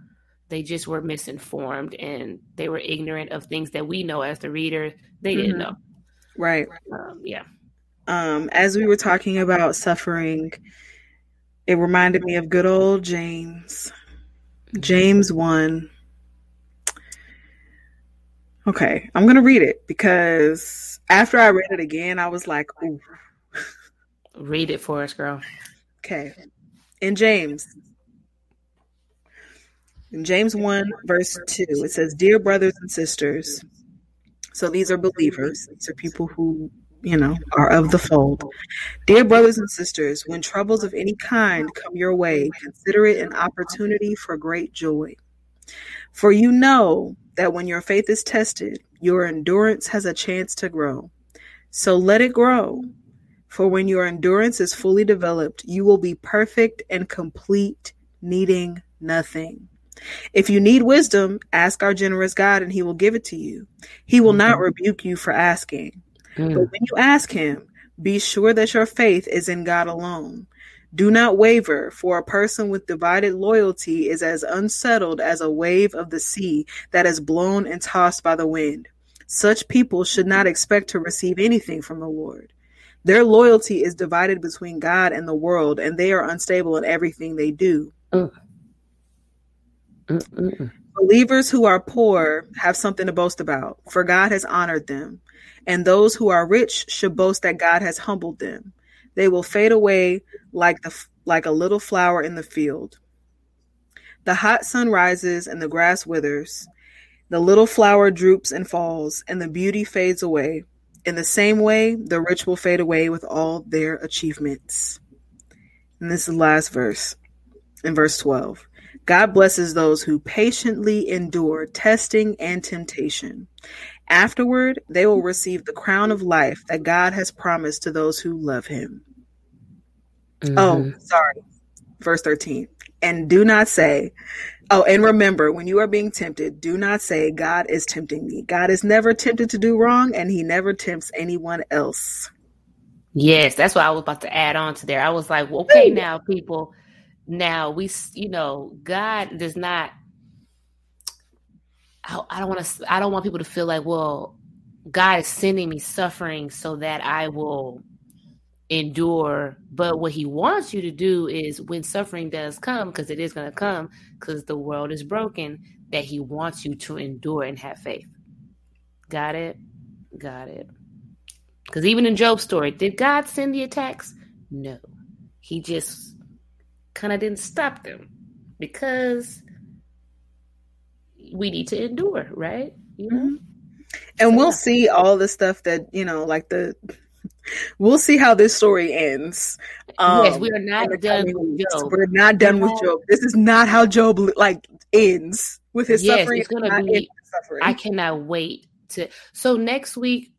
Speaker 2: They just were misinformed and they were ignorant of things that we know as the reader they mm-hmm. didn't know.
Speaker 1: Right.
Speaker 2: Um, yeah.
Speaker 1: Um, as we were talking about suffering, it reminded me of good old James. James 1 Okay, I'm gonna read it because after I read it again, I was like, "Ooh."
Speaker 2: Read it for us, girl.
Speaker 1: Okay, in James, in James one verse two, it says, "Dear brothers and sisters." So these are believers. These are people who you know are of the fold. Dear brothers and sisters, when troubles of any kind come your way, consider it an opportunity for great joy. For you know that when your faith is tested, your endurance has a chance to grow. So let it grow. For when your endurance is fully developed, you will be perfect and complete, needing nothing. If you need wisdom, ask our generous God and he will give it to you. He will not mm-hmm. rebuke you for asking. Mm. But when you ask him, be sure that your faith is in God alone. Do not waver, for a person with divided loyalty is as unsettled as a wave of the sea that is blown and tossed by the wind. Such people should not expect to receive anything from the Lord. Their loyalty is divided between God and the world, and they are unstable in everything they do. Uh. Believers who are poor have something to boast about, for God has honored them. And those who are rich should boast that God has humbled them. They will fade away like the like a little flower in the field. The hot sun rises and the grass withers. The little flower droops and falls, and the beauty fades away. In the same way, the rich will fade away with all their achievements. And this is the last verse in verse 12. God blesses those who patiently endure testing and temptation. Afterward, they will receive the crown of life that God has promised to those who love him. Oh, mm-hmm. Oh, sorry. Verse 13. And do not say, Oh, and remember, when you are being tempted, do not say, God is tempting me. God is never tempted to do wrong, and he never tempts anyone else.
Speaker 2: Yes, that's what I was about to add on to there. I was like, well, okay, now, people, now we, you know, God does not. I, don't want to. I don't want people to feel like, well, God is sending me suffering so that I will endure. But what he wants you to do is when suffering does come, because it is going to come, because the world is broken, that he wants you to endure and have faith. Got it? Got it. Because even in Job's story, did God send the attacks? No. He just kind of didn't stop them because we need to endure, right? You know?
Speaker 1: Mm-hmm. And so, we'll yeah. see all the stuff that, you know, like the we'll see how this story ends.
Speaker 2: Um, yes, we are not done with Job.
Speaker 1: We're not done with Job. This is not how Job like ends with his
Speaker 2: yes,
Speaker 1: suffering.
Speaker 2: It's gonna be, suffering. I cannot wait to. So next week,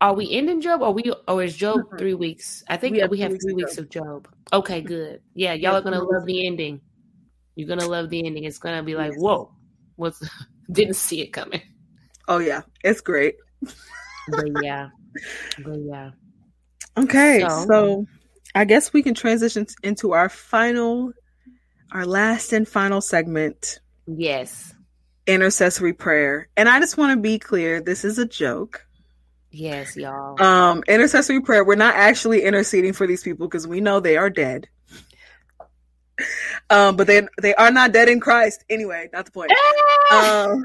Speaker 2: are we ending Job, or we, or is Job mm-hmm. three weeks? I think we have, we have three weeks of Job. Okay, good. Yeah, y'all are gonna love the ending. You're gonna love the ending. It's gonna be like, yes. whoa, what's [laughs] didn't see it coming.
Speaker 1: Oh yeah, it's great.
Speaker 2: but yeah, [laughs] but yeah.
Speaker 1: Okay, so, so I guess we can transition into our final, our last and final segment.
Speaker 2: Yes.
Speaker 1: Intercessory prayer. And I just want to be clear, this is a joke.
Speaker 2: Yes, y'all.
Speaker 1: Um, intercessory prayer. We're not actually interceding for these people because we know they are dead. Um, but they they are not dead in Christ. Anyway, not the point. um, [laughs]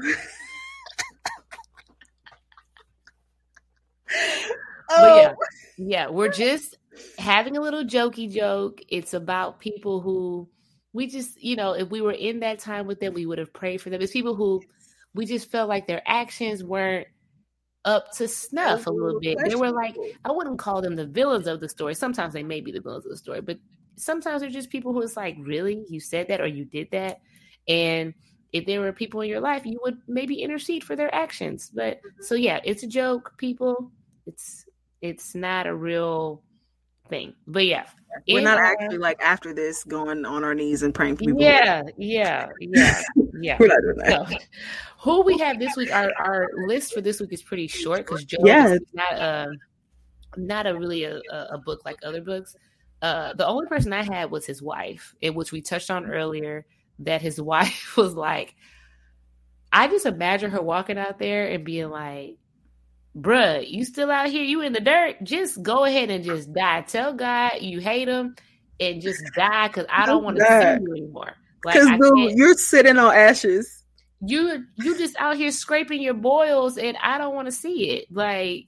Speaker 2: but yeah, yeah, we're just having a little jokey joke. It's about people who we just, you know, if we were in that time with them, we would have prayed for them. It's people who we just felt like their actions weren't up to snuff a little bit. They were like, I wouldn't call them the villains of the story. Sometimes they may be the villains of the story, but sometimes they're just people who's like, really, you said that or you did that, and if there were people in your life, you would maybe intercede for their actions. But mm-hmm. so yeah, it's a joke, people. It's it's not a real thing. But yeah,
Speaker 1: we're not actually like after this going on our knees and praying for people.
Speaker 2: Yeah, yeah, yeah, yeah. [laughs]
Speaker 1: we're not doing that.
Speaker 2: So, who we have this week? Our our list for this week is pretty short because Job
Speaker 1: yeah.
Speaker 2: is not a not a really a, a book like other books. Uh, the only person I had was his wife, in which we touched on earlier. That his [laughs] wife was like, I just imagine her walking out there and being like, bruh, you still out here, you in the dirt, just go ahead and just die. Tell God you hate him and just die because I don't want to see you anymore.
Speaker 1: Because like, you're sitting on ashes.
Speaker 2: You you just out here scraping your boils and I don't want to see it. Like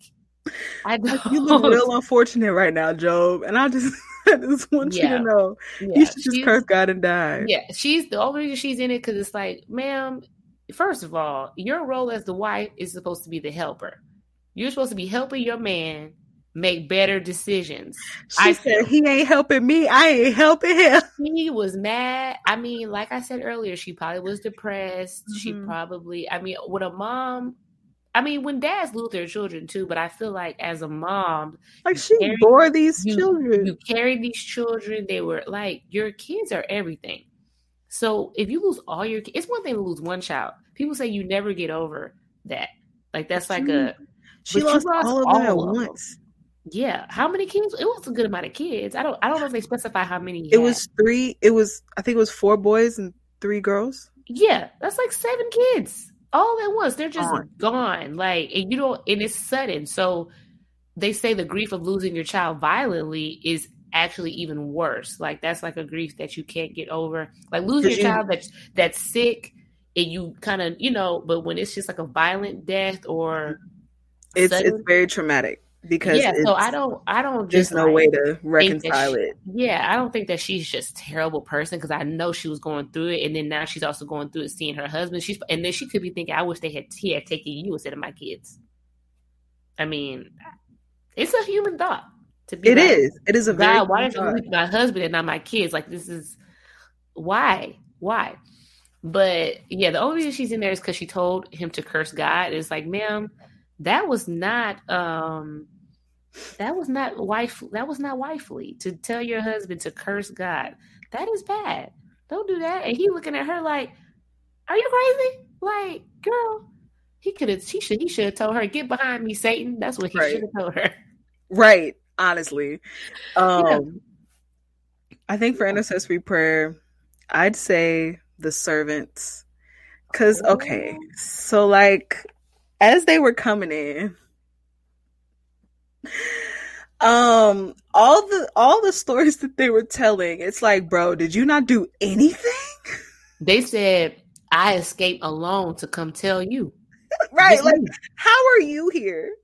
Speaker 2: I don't.
Speaker 1: You look [laughs] real unfortunate right now, Job. And I just [laughs] I just want yeah. you to know yeah. you should just she's, curse God and die.
Speaker 2: Yeah, she's the only reason she's in it because it's like, ma'am, first of all, your role as the wife is supposed to be the helper. You're supposed to be helping your man make better decisions.
Speaker 1: She I said he ain't helping me. I ain't helping him.
Speaker 2: He was mad. I mean, like I said earlier, she probably was depressed. Mm-hmm. She probably, I mean, with a mom, I mean, when dads lose their children too, but I feel like as a mom,
Speaker 1: like she carry, bore these
Speaker 2: you,
Speaker 1: children.
Speaker 2: You carry these children. They were like your kids are everything. So if you lose all your, it's one thing to lose one child. People say you never get over that. Like that's like a
Speaker 1: she lost, lost, all of them at once.
Speaker 2: Yeah. How many kids? It was a good amount of kids. I don't I don't know if they specify how many.
Speaker 1: It had. was three. It was I think it was four boys and three girls.
Speaker 2: Yeah, that's like seven kids all at once. They're just gone. gone. Like and you don't and it's sudden. So they say the grief of losing your child violently is actually even worse. Like that's like a grief that you can't get over. Like losing your child that's that's sick and you kind of you know, but when it's just like a violent death or
Speaker 1: it's sudden, it's very traumatic because
Speaker 2: yeah. So I don't I don't
Speaker 1: there's no
Speaker 2: like,
Speaker 1: way to reconcile
Speaker 2: she,
Speaker 1: it.
Speaker 2: Yeah, I don't think that she's just terrible person because I know she was going through it, and then now she's also going through it, seeing her husband. She's and then she could be thinking, I wish they had he had taken you instead of my kids. I mean, it's a human thought.
Speaker 1: To be it like, is. It is a very
Speaker 2: God. Why did you leave my husband and not my kids? Like this is why why. But yeah, the only reason she's in there is because she told him to curse God. It's like, ma'am, that was not um that was not wife that was not wifely to tell your husband to curse God. That is bad. Don't do that. And he looking at her like, Are you crazy? Like, girl, he could have he should he should have told her, Get behind me, Satan. That's what he right. should have told her.
Speaker 1: Right, honestly. Um yeah. I think for intercessory prayer, I'd say the servants. Cause okay, so like as they were coming in, [laughs] um all the all the stories that they were telling it's like bro did you not do anything? [laughs]
Speaker 2: They said i escaped alone to come tell you. [laughs]
Speaker 1: Right this like me. how are you here?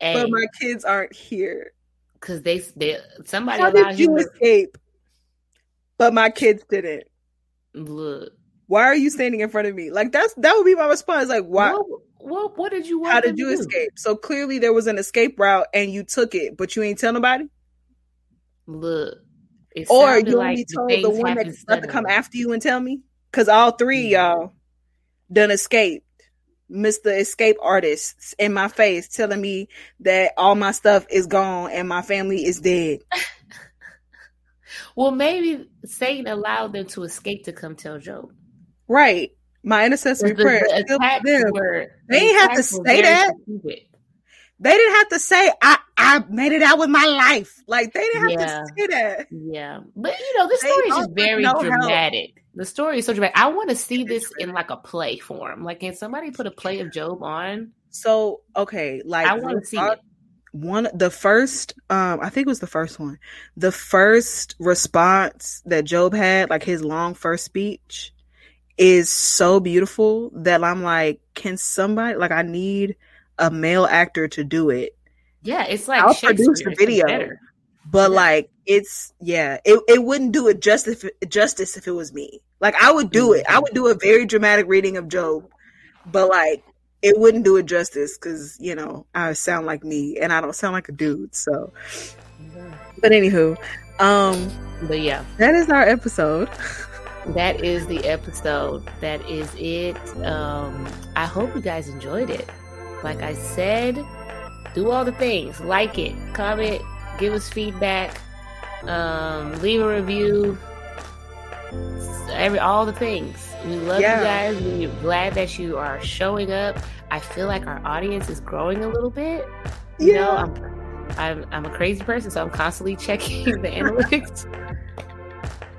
Speaker 1: Hey, but my kids aren't here.
Speaker 2: Because they they somebody
Speaker 1: how did you escape? But my kids didn't.
Speaker 2: Look.
Speaker 1: Why are you standing in front of me? Like that's that would be my response like why
Speaker 2: what, what what did you
Speaker 1: How did you do? escape? So clearly there was an escape route and you took it, but you ain't tell nobody?
Speaker 2: Look.
Speaker 1: Or you like only told the one that's about to come after you and tell me? Cause all three mm-hmm. y'all done escaped. Mr. Escape Artists in my face telling me that all my stuff is gone and my family is dead. [laughs]
Speaker 2: well, maybe Satan allowed them to escape to come tell Job.
Speaker 1: Right my intercessory the, prayer. The them. Were, they didn't have to say that. Specific. They didn't have to say I I made it out with my life. Like they didn't have yeah. to say that.
Speaker 2: Yeah, but you know the story is just very dramatic. Help. The story is so dramatic. I want to see this in like a play form. Like, can somebody put a play of Job on?
Speaker 1: So okay, like
Speaker 2: I want to see it
Speaker 1: one the first um i think it was the first one the first response that job had like his long first speech is so beautiful that I'm like, can somebody like I need a male actor to do it.
Speaker 2: Yeah, it's like
Speaker 1: I'll produce the video, but yeah. like it's yeah, it, it wouldn't do it justice justice if it was me. Like I would do it. I would do a very dramatic reading of Job, but like it wouldn't do it justice because you know I sound like me and I don't sound like a dude. So, but anywho, um,
Speaker 2: but yeah,
Speaker 1: that is our episode. [laughs]
Speaker 2: that is the episode. That is it. Um, I hope you guys enjoyed it. Like I said, do all the things. Like it, comment, give us feedback, um, leave a review. Every all the things. We love yeah. you guys. We're glad that you are showing up. I feel like our audience is growing a little bit. You yeah. know, I'm I'm I'm a crazy person, so I'm constantly checking [laughs] the analytics.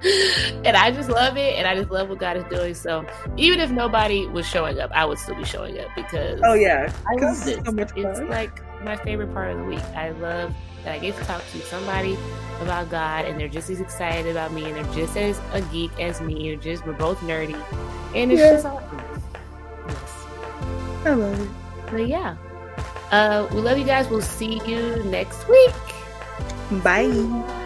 Speaker 2: [laughs] and I just love it, and I just love what God is doing. So even if nobody was showing up, I would still be showing up because
Speaker 1: oh yeah,
Speaker 2: I love this. So it's like my favorite part of the week. I love that I get to talk to somebody about God, and they're just as excited about me, and they're just as a geek as me. Or just we're both nerdy, and it's yeah. just awesome.
Speaker 1: Yes, I love it.
Speaker 2: But yeah, uh, we love you guys. We'll see you next week.
Speaker 1: Bye.